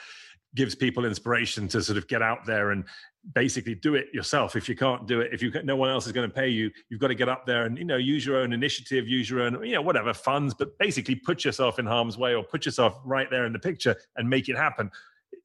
gives people inspiration to sort of get out there and basically do it yourself. If you can't do it, if you no one else is going to pay you, you've got to get up there and you know use your own initiative, use your own you know whatever funds, but basically put yourself in harm's way or put yourself right there in the picture and make it happen.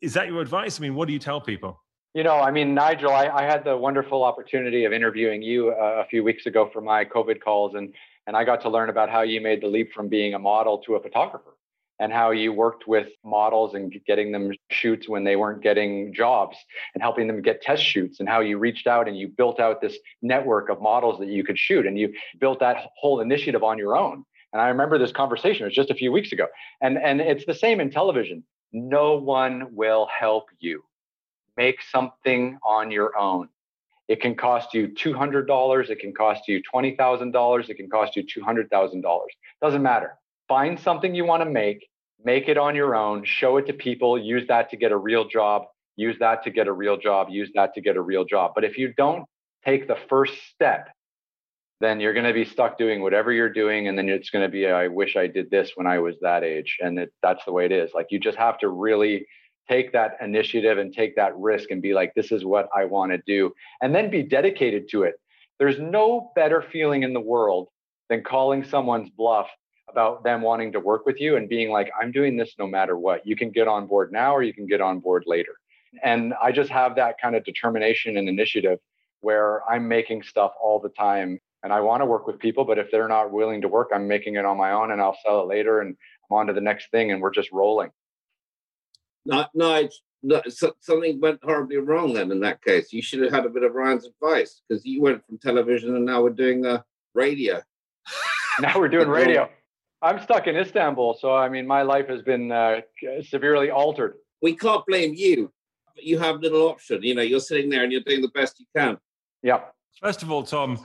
Is that your advice? I mean, what do you tell people? You know, I mean, Nigel, I, I had the wonderful opportunity of interviewing you uh, a few weeks ago for my COVID calls, and and I got to learn about how you made the leap from being a model to a photographer, and how you worked with models and getting them shoots when they weren't getting jobs, and helping them get test shoots, and how you reached out and you built out this network of models that you could shoot, and you built that whole initiative on your own. And I remember this conversation; it was just a few weeks ago, and and it's the same in television. No one will help you make something on your own. It can cost you $200, it can cost you $20,000, it can cost you $200,000. Doesn't matter. Find something you want to make, make it on your own, show it to people, use that to get a real job, use that to get a real job, use that to get a real job. But if you don't take the first step, then you're going to be stuck doing whatever you're doing and then it's going to be i wish i did this when i was that age. And it, that's the way it is. Like you just have to really take that initiative and take that risk and be like, this is what I want to do, and then be dedicated to it. There's no better feeling in the world than calling someone's bluff about them wanting to work with you and being like, I'm doing this no matter what. You can get on board now or you can get on board later. And I just have that kind of determination and initiative where I'm making stuff all the time. And I want to work with people, but if they're not willing to work, I'm making it on my own and I'll sell it later and I'm on to the next thing and we're just rolling. Not, no, no, something went horribly wrong then in that case. You should have had a bit of Ryan's advice because you went from television and now we're doing uh, radio. now we're doing radio. I'm stuck in Istanbul, so I mean, my life has been uh, severely altered. We can't blame you. You have little option. You know, you're sitting there and you're doing the best you can. Yeah. First of all, Tom,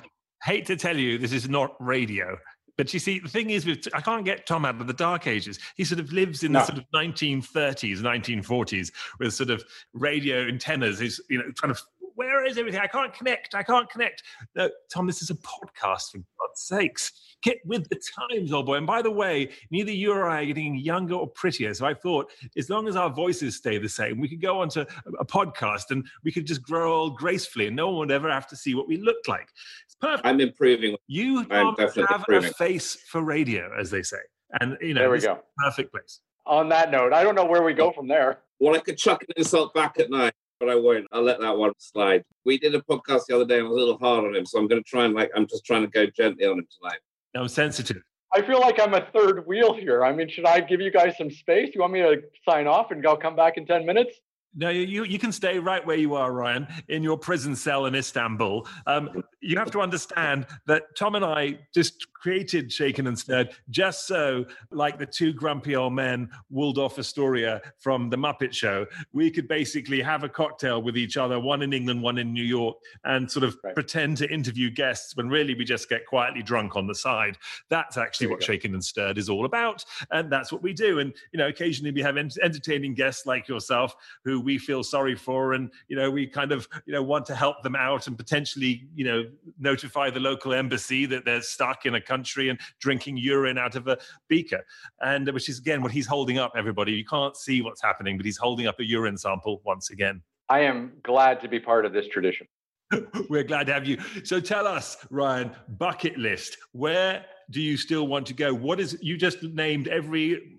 hate to tell you, this is not radio. But you see, the thing is, with I can't get Tom out of the dark ages. He sort of lives in no. the sort of 1930s, 1940s, with sort of radio antennas. He's you know trying to where is everything? I can't connect. I can't connect. No, Tom, this is a podcast for God's God's sakes, get with the times, old boy. And by the way, neither you or I are getting younger or prettier. So I thought, as long as our voices stay the same, we could go onto a, a podcast and we could just grow old gracefully, and no one would ever have to see what we look like. It's perfect. I'm improving. You I'm don't definitely have improving. a face for radio, as they say, and you know, There we go. perfect place. On that note, I don't know where we go from there. Well, I could chuck an insult back at night, but I won't. I'll let that one slide. We did a podcast the other day and I was a little hard on him, so I'm going to try and like, I'm just trying to go gently on him tonight. I'm sensitive. I feel like I'm a third wheel here. I mean, should I give you guys some space? You want me to sign off and I'll come back in 10 minutes? No, you you can stay right where you are, Ryan, in your prison cell in Istanbul. Um, you have to understand that Tom and I just created Shaken and Stirred just so, like the two grumpy old men, Waldorf Astoria from the Muppet Show, we could basically have a cocktail with each other, one in England, one in New York, and sort of Right. pretend to interview guests when really we just get quietly drunk on the side. That's actually what go. Shaken and Stirred is all about, and that's what we do. And you know, occasionally we have ent- entertaining guests like yourself who we feel sorry for and you know we kind of you know want to help them out and potentially you know notify the local embassy that they're stuck in a country and drinking urine out of a beaker. And which is again what he's holding up everybody. You can't see what's happening but he's holding up a urine sample once again. I am glad to be part of this tradition. we're glad to have you. So tell us ryan bucket list. Where do you still want to go? What is you just named every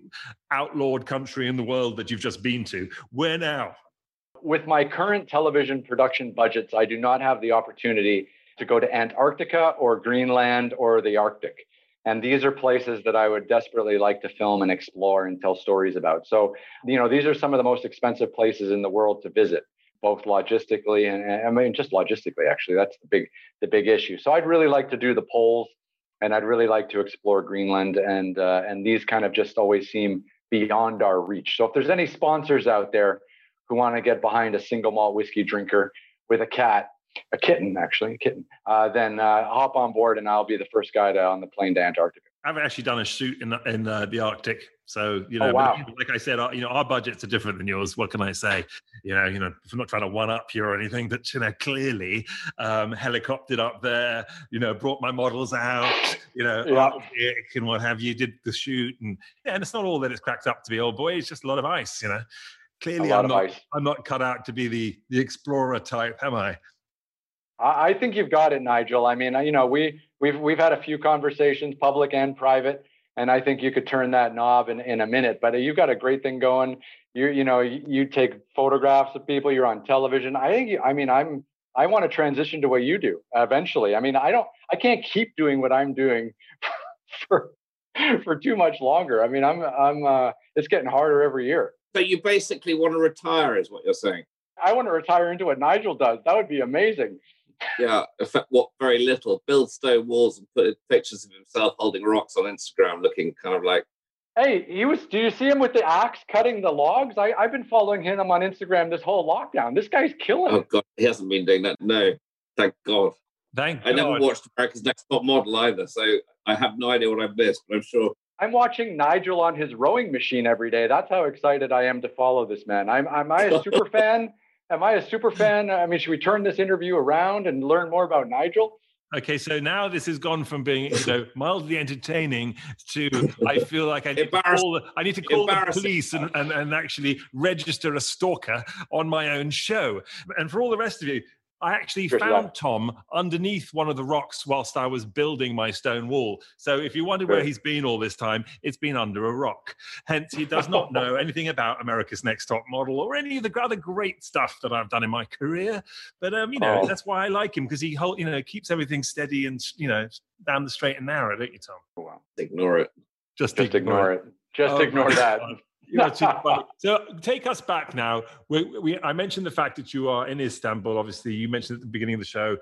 outlawed country in the world that you've just been to. Where now? With my current television production budgets, I do not have the opportunity to go to Antarctica or Greenland or the Arctic. And these are places that I would desperately like to film and explore and tell stories about. So, you know, these are some of the most expensive places in the world to visit, both logistically and I mean just logistically actually. That's the big the big issue. So I'd really like to do the poles and I'd really like to explore Greenland and uh, and these kind of just always seem beyond our reach. So if there's any sponsors out there who want to get behind a single malt whiskey drinker with a cat, a kitten actually, a kitten, uh, then uh, hop on board and I'll be the first guy to, on the plane to Antarctica. I've actually done a shoot in the, in uh, the Arctic, so you know. Oh, wow. like I said, our, you know, our budgets are different than yours. What can I say? You know, you know, I'm not trying to one up you or anything, but you know, clearly, um, helicoptered up there. You know, brought my models out. You know, Yeah. Arctic and what have you. Did the shoot, and yeah, and it's not all that it's cracked up to be, old boy. It's just a lot of ice. You know, clearly, I'm not. ice. I'm not cut out to be the the explorer type, am I? I I think you've got it, Nigel. I mean, you know, we we've we've had a few conversations, public and private, and I think you could turn that knob in, in a minute. But you've got a great thing going. You you know, you, you take photographs of people. You're on television. I think. You, I mean, I'm. I want to transition to what you do eventually. I mean, I don't. I can't keep doing what I'm doing for for too much longer. I mean, I'm. I'm. Uh, it's getting harder every year. So you basically want to retire, is what you're saying? I want to retire into what Nigel does. That would be amazing. Yeah, effect, what very little. Build stone walls and put pictures of himself holding rocks on Instagram, looking kind of like Hey, he was. Do you see him with the axe cutting the logs? I, I've been following him on Instagram this whole lockdown. This guy's killing oh it. god, he hasn't been doing that. No, thank God. Thank I never God. watched America's Next Top Model either, so I have no idea what I've missed. But I'm sure. I'm watching Nigel on his rowing machine every day. That's how excited I am to follow this man. I'm. Am I a super fan? Am I a super fan? I mean, should we turn this interview around and learn more about Nigel? Okay, so now this has gone from being you know mildly entertaining to I feel like I need to call the, I need to call the police and, and, and actually register a stalker on my own show. And for all the rest of you, I actually found. Tom underneath one of the rocks whilst I was building my stone wall. So if you wonder where he's been all this time, it's been under a rock. Hence, he does not know anything about America's Next Top Model or any of the other great stuff that I've done in my career. But um, you know, Oh. that's why I like him because he hold, you know keeps everything steady and you know down the straight and narrow, don't you, Tom? Wow. Ignore it. Just, Just ignore it. Just Oh, ignore that. God. So take us back now. We, we, I mentioned the fact that you are in Istanbul. Obviously, you mentioned at the beginning of the show,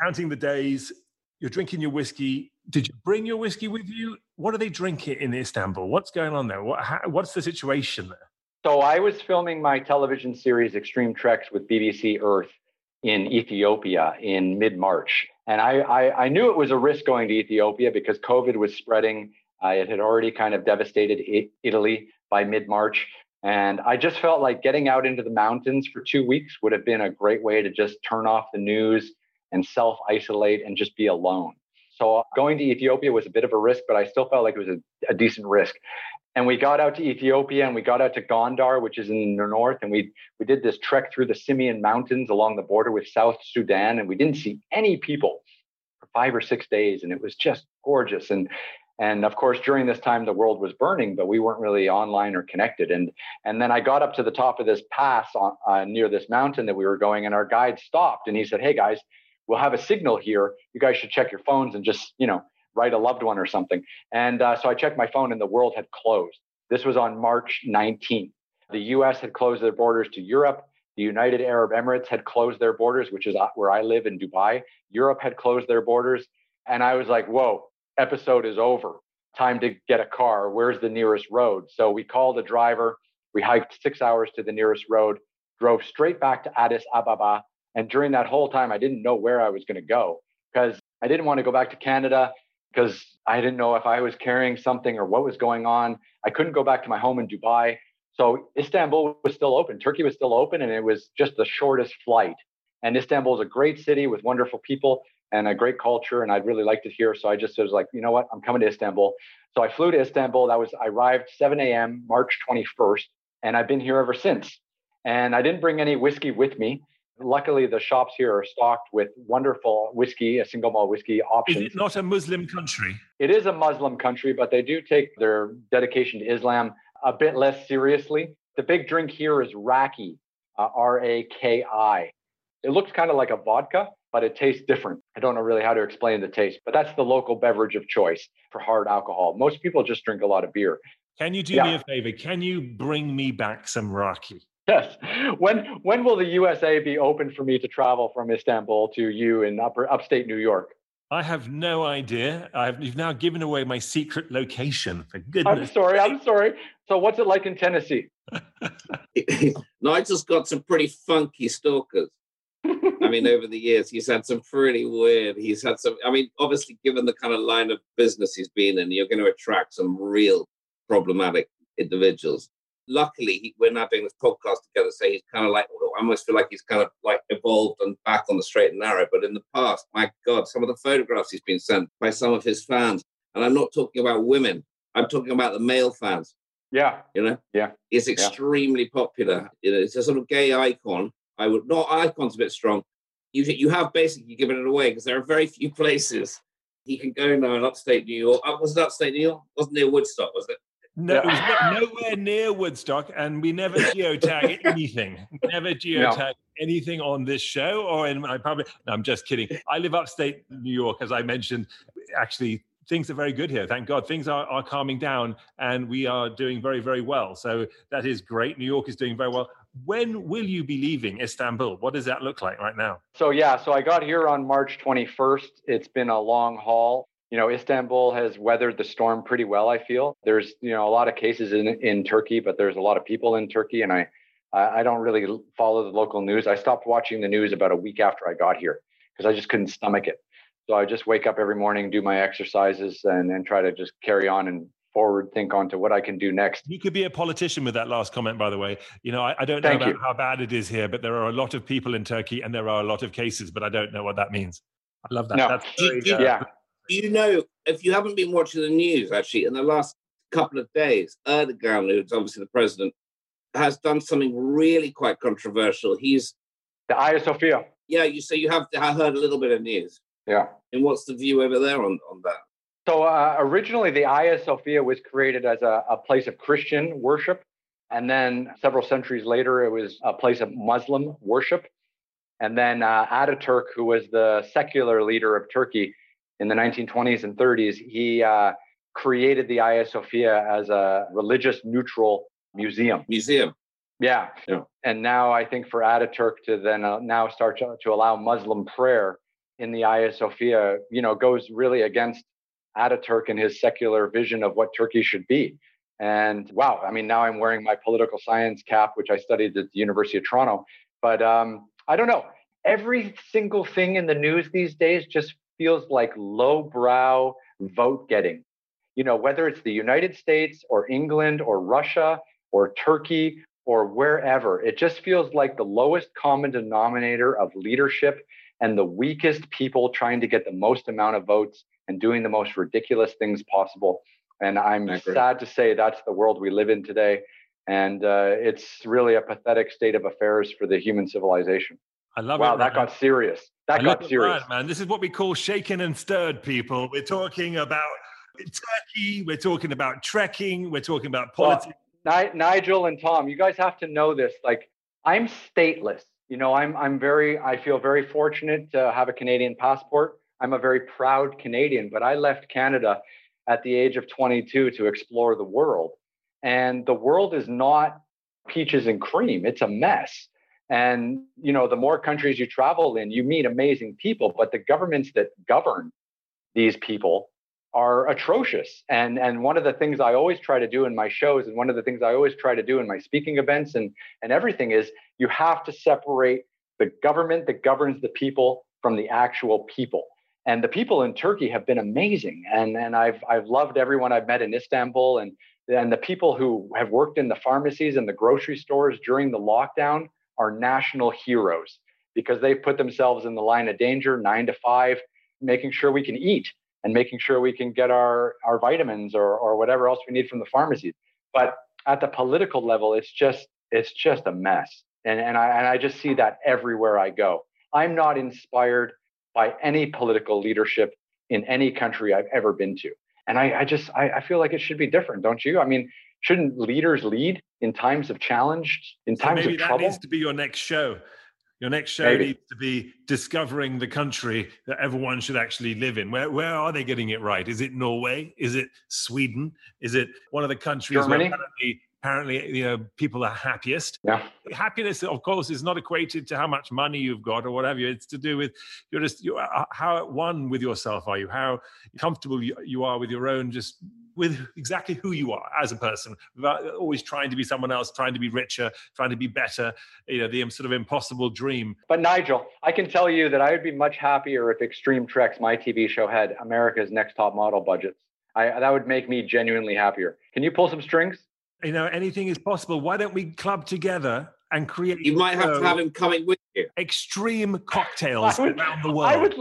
counting the days. You're drinking your whiskey. Did you bring your whiskey with you? What are they drinking in Istanbul? What's going on there? What, how, what's the situation there? So I was filming my television series Extreme Treks with BBC Earth in Ethiopia in mid-March. And I, I, I knew it was a risk going to Ethiopia because COVID was spreading. Uh, it had already kind of devastated Italy by mid-March. And I just felt like getting out into the mountains for two weeks would have been a great way to just turn off the news and self-isolate and just be alone. So going to Ethiopia was a bit of a risk, but I still felt like it was a, a decent risk. And we got out to Ethiopia and we got out to Gondar, which is in the north, and we we did this trek through the Simien Mountains along the border with South Sudan, and we didn't see any people for five or six days, and it was just gorgeous. And and of course, during this time, the world was burning, but we weren't really online or connected. And and then I got up to the top of this pass on, uh, near this mountain that we were going, and our guide stopped and he said, "Hey guys, we'll have a signal here. You guys should check your phones and just you know write a loved one or something." And uh, so I checked my phone, and the world had closed. This was on March 19th. The U.S. had closed their borders to Europe. The United Arab Emirates had closed their borders, which is uh, where I live in Dubai. Europe had closed their borders. And I was like, whoa, episode is over. Time to get a car. Where's the nearest road? So we called a driver. We hiked six hours to the nearest road, drove straight back to Addis Ababa. And during that whole time, I didn't know where I was going to go because I didn't want to go back to Canada because I didn't know if I was carrying something or what was going on. I couldn't go back to my home in Dubai. So Istanbul was still open. Turkey was still open, and it was just the shortest flight. And Istanbul is a great city with wonderful people and a great culture, and I'd really liked it here. So I just was like, you know what, I'm coming to Istanbul. So I flew to Istanbul. That was I arrived 7 a.m. March 21st, and I've been here ever since. And I didn't bring any whiskey with me. Luckily, the shops here are stocked with wonderful whiskey, a single malt whiskey option. Is it not a Muslim country? It is a Muslim country, but they do take their dedication to Islam a bit less seriously. The big drink here is raki, uh, R A K I. It looks kind of like a vodka, but it tastes different. I don't know really how to explain the taste, but that's the local beverage of choice for hard alcohol. Most people just drink a lot of beer. Can you do yeah. me a favor? Can you bring me back some raki? Yes. When when will the USA be open for me to travel from Istanbul to you in upper upstate New York? I have no idea. I've, you've now given away my secret location. For goodness. I'm sorry. I'm sorry. So, what's it like in Tennessee? Nigel's got some pretty funky stalkers. I mean, over the years, he's had some pretty weird. He's had some. I mean, obviously, given the kind of line of business he's been in, you're going to attract some real problematic individuals. Luckily, he, we're now doing this podcast together, so he's kind of like I almost feel like he's kind of like evolved and back on the straight and narrow. But in the past, my God, some of the photographs he's been sent by some of his fans, and I'm not talking about women. I'm talking about the male fans. Yeah. You know? Yeah. It's extremely yeah. popular. You know, it's a sort of gay icon. I would not icon's a bit strong. You you have basically given it away because there are very few places he can go now in upstate New York. Uh, was it upstate New York? Wasn't near Woodstock, was it? No, it was nowhere near Woodstock, and we never geotag anything. Never geotag no. anything on this show or in my public. No, I'm just kidding. I live upstate New York, as I mentioned. Actually, things are very good here. Thank God. Things are, are calming down and we are doing very, very well. So that is great. New York is doing very well. When will you be leaving Istanbul? What does that look like right now? So, yeah, so I got here on March 21st. It's been a long haul. You know, Istanbul has weathered the storm pretty well, I feel. There's, you know, a lot of cases in, in Turkey, but there's a lot of people in Turkey. And I, I don't really follow the local news. I stopped watching the news about a week after I got here because I just couldn't stomach it. So I just wake up every morning, do my exercises, and then try to just carry on and forward think on to what I can do next. You could be a politician with that last comment, by the way. You know, I, I don't know Thank about you. how bad it is here, but there are a lot of people in Turkey and there are a lot of cases, but I don't know what that means. I love that. No. That's very, do, uh, yeah. You know, if you haven't been watching the news, actually, in the last couple of days, Erdogan, who's obviously the president, has done something really quite controversial. He's the Hagia Sophia. Yeah, you so you have I heard a little bit of news. Yeah. And what's the view over there on, on that? So uh, originally, the Hagia Sophia was created as a, a place of Christian worship. And then several centuries later, it was a place of Muslim worship. And then uh, Ataturk, who was the secular leader of Turkey in the 1920s and 30s, he uh, created the Hagia Sophia as a religious neutral museum. Museum. Yeah. yeah. And now I think for Ataturk to then uh, now start to, to allow Muslim prayer in the Hagia Sophia, you know, goes really against Ataturk and his secular vision of what Turkey should be. And wow, I mean, now I'm wearing my political science cap, which I studied at the University of Toronto. But um, I don't know. Every single thing in the news these days just feels like lowbrow vote getting. You know, whether it's the United States or England or Russia or Turkey or wherever, it just feels like the lowest common denominator of leadership and the weakest people trying to get the most amount of votes and doing the most ridiculous things possible. And I'm sad to say that's the world we live in today. And uh, it's really a pathetic state of affairs for the human civilization. I love wow, it. Wow, that got serious. That I got serious. man. This is what we call shaken and stirred people. We're talking about Turkey. We're talking about trekking. We're talking about politics. Well, Nigel and Tom, you guys have to know this. Like, I'm stateless. You know, I'm I'm very I feel very fortunate to have a Canadian passport. I'm a very proud Canadian, but I left Canada at the age of 22 to explore the world. And the world is not peaches and cream. It's a mess. And you know, the more countries you travel in, you meet amazing people, but the governments that govern these people are atrocious. And and one of the things I always try to do in my shows, and one of the things I always try to do in my speaking events and and everything is you have to separate the government that governs the people from the actual people. And the people in Turkey have been amazing. And and I've I've loved everyone I've met in Istanbul and and the people who have worked in the pharmacies and the grocery stores during the lockdown are national heroes because they've put themselves in the line of danger nine to five, making sure we can eat and making sure we can get our, our vitamins or, or whatever else we need from the pharmacies. But at the political level, it's just it's just a mess. And, and, I, and I just see that everywhere I go. I'm not inspired by any political leadership in any country I've ever been to. And I, I just I, I feel like it should be different, don't you? I mean, shouldn't leaders lead in times of challenge, in so times maybe of that trouble? needs to be your next show. Your next show Maybe. needs to be discovering the country that everyone should actually live in. Where where are they getting it right? Is it Norway? Is it Sweden? Is it one of the countries Germany? where apparently, you know people are happiest? Yeah. Happiness, of course, is not equated to how much money you've got or whatever. It's to do with you're just you uh, how at one with yourself are you? How comfortable you, you are with your own just with exactly who you are as a person without always trying to be someone else trying to be richer trying to be better you know the sort of impossible dream But Nigel, I can tell you that I would be much happier if Extreme Treks, my TV show, had America's Next Top Model budgets. I, that would make me genuinely happier. Can you pull some strings? You know anything is possible why don't we club together and create You might have to have him coming with you. extreme cocktails would- around the world I would,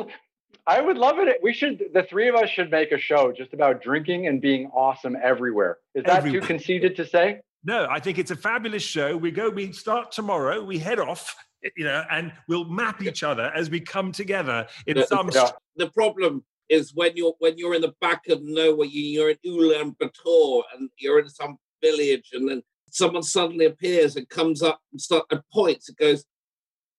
I would love it. We should, the three of us should make a show just about drinking and being awesome everywhere. Is that Everywhere. too conceited to say? no i think it's a fabulous show we go we start tomorrow we head off you know and we'll map each other as we come together in Yeah, some yeah. The problem is when you're when you're in the back of nowhere, you- you're in Ulaanbaatar and you're in some village, and then someone suddenly appears and comes up and start and points and goes,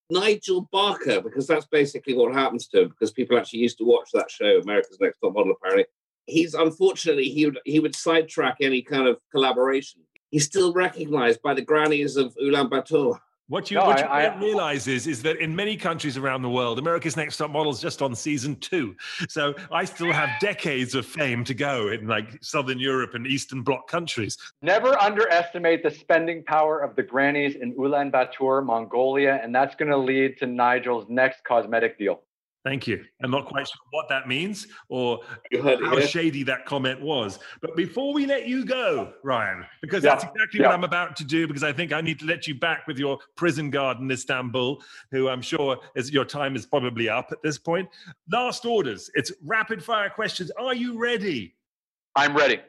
Nigel Barker, because that's basically what happens to him. Because people actually used to watch that show, America's Next Top Model. Apparently, he's unfortunately he would he would sidetrack any kind of collaboration. He's still recognised by the grannies of Ulaanbaatar. What you, No, what you I- I- don't realize is, is that in many countries around the world, America's Next Top Model is just on season two. So I still have decades of fame to go in like Southern Europe and Eastern Bloc countries. Never underestimate the spending power of the grannies in Ulaanbaatar, Mongolia, and that's going to lead to Nigel's next cosmetic deal. Thank you. I'm not quite sure what that means or how here. shady that comment was. But before we let you go, Ryan, because Yeah, that's exactly what. I'm about to do, because I think I need to let you back with your prison guard in Istanbul, who I'm sure is your time is probably up at this point. Last orders. It's rapid fire questions. Are you ready? I'm ready.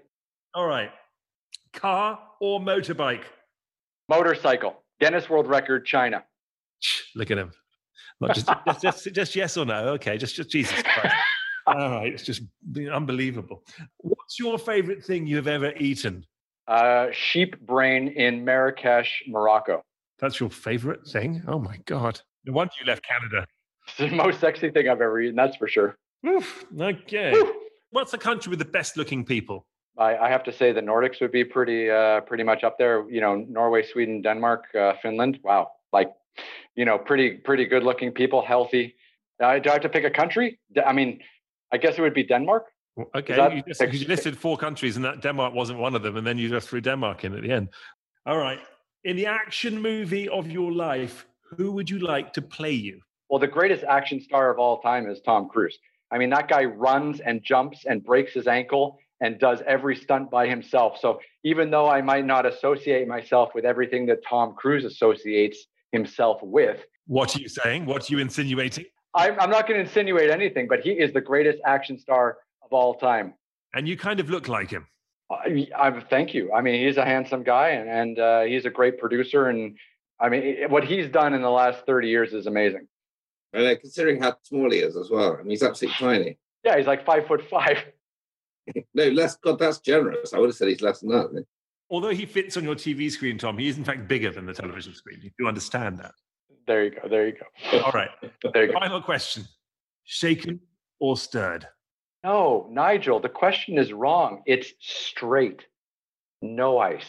All right. Car or motorbike? Motorcycle, Guinness World Record, China. Look at him. Not just, just, just, just yes or no. Okay, just, just Jesus Christ. All right, it's just unbelievable. What's your favorite thing you have ever eaten? Uh, sheep brain in Marrakesh, Morocco. That's your favorite thing? Oh my God. No wonder you left Canada. It's the most sexy thing I've ever eaten, that's for sure. Oof, okay. Whew. What's the country with the best looking people? I, I have to say the Nordics would be pretty, uh, pretty much up there. You know, Norway, Sweden, Denmark, uh, Finland. Wow, like, you know, pretty, pretty good-looking people, healthy. Uh, do I have to pick a country? I mean, I guess it would be Denmark. Okay, that you, just, ex- you listed four countries and that Denmark wasn't one of them, and then you just threw Denmark in at the end. All right. In the action movie of your life, who would you like to play you? Well, the greatest action star of all time is Tom Cruise. I mean, that guy runs and jumps and breaks his ankle and does every stunt by himself. So even though I might not associate myself with everything that Tom Cruise associates himself with, What are you saying? What are you insinuating? I'm, I'm not going to insinuate anything, but he is the greatest action star of of all time. And you kind of look like him. I, I thank you. I mean, he's a handsome guy, and, and uh, he's a great producer. And I mean, what he's done in the last thirty years is amazing. And uh, considering how small he is as well, I mean, he's absolutely tiny. Yeah, he's like five foot five. no, less. God, that's generous. I would have said he's less than that. Although he fits on your TV screen, Tom, he is in fact bigger than the television screen. You do understand that. There you go. There you go. All right. there you go. Final question: shaken or stirred? No, Nigel. The question is wrong. It's straight, no ice.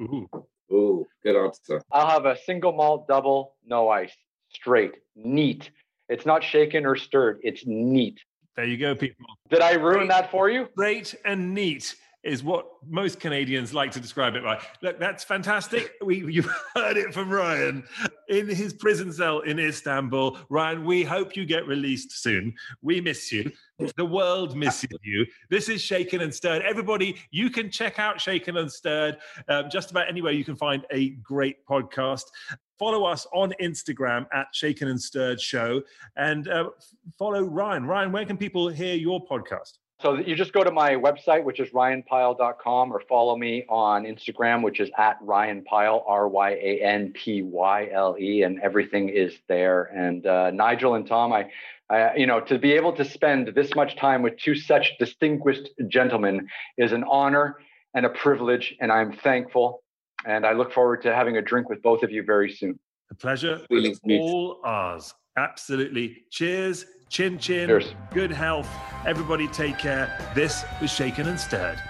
Ooh. Ooh, good answer. I'll have a single malt double, no ice, straight, neat. It's not shaken or stirred. It's neat. There you go, people. Did I ruin that for you? Straight and neat is what most Canadians like to describe it by. Look, that's fantastic. We you've heard it from Ryan in his prison cell in Istanbul. Ryan, we hope you get released soon. We miss you. The world misses you. This is Shaken and Stirred. Everybody, you can check out Shaken and Stirred um, just about anywhere you can find a great podcast. Follow us on Instagram at Shaken and Stirred Show and uh, follow Ryan. Ryan, where can people hear your podcast? So you just go to my website, which is ryanpyle.com, or follow me on Instagram, which is at ryanpyle, R Y A N P Y L E, and everything is there. And uh, Nigel and Tom, I, I, you know, to be able to spend this much time with two such distinguished gentlemen is an honor and a privilege, and I'm thankful. And I look forward to having a drink with both of you very soon. The pleasure is all ours. Absolutely. Cheers. Chin chin. Cheers. Good health. Everybody take care. This was Shaken and Stirred.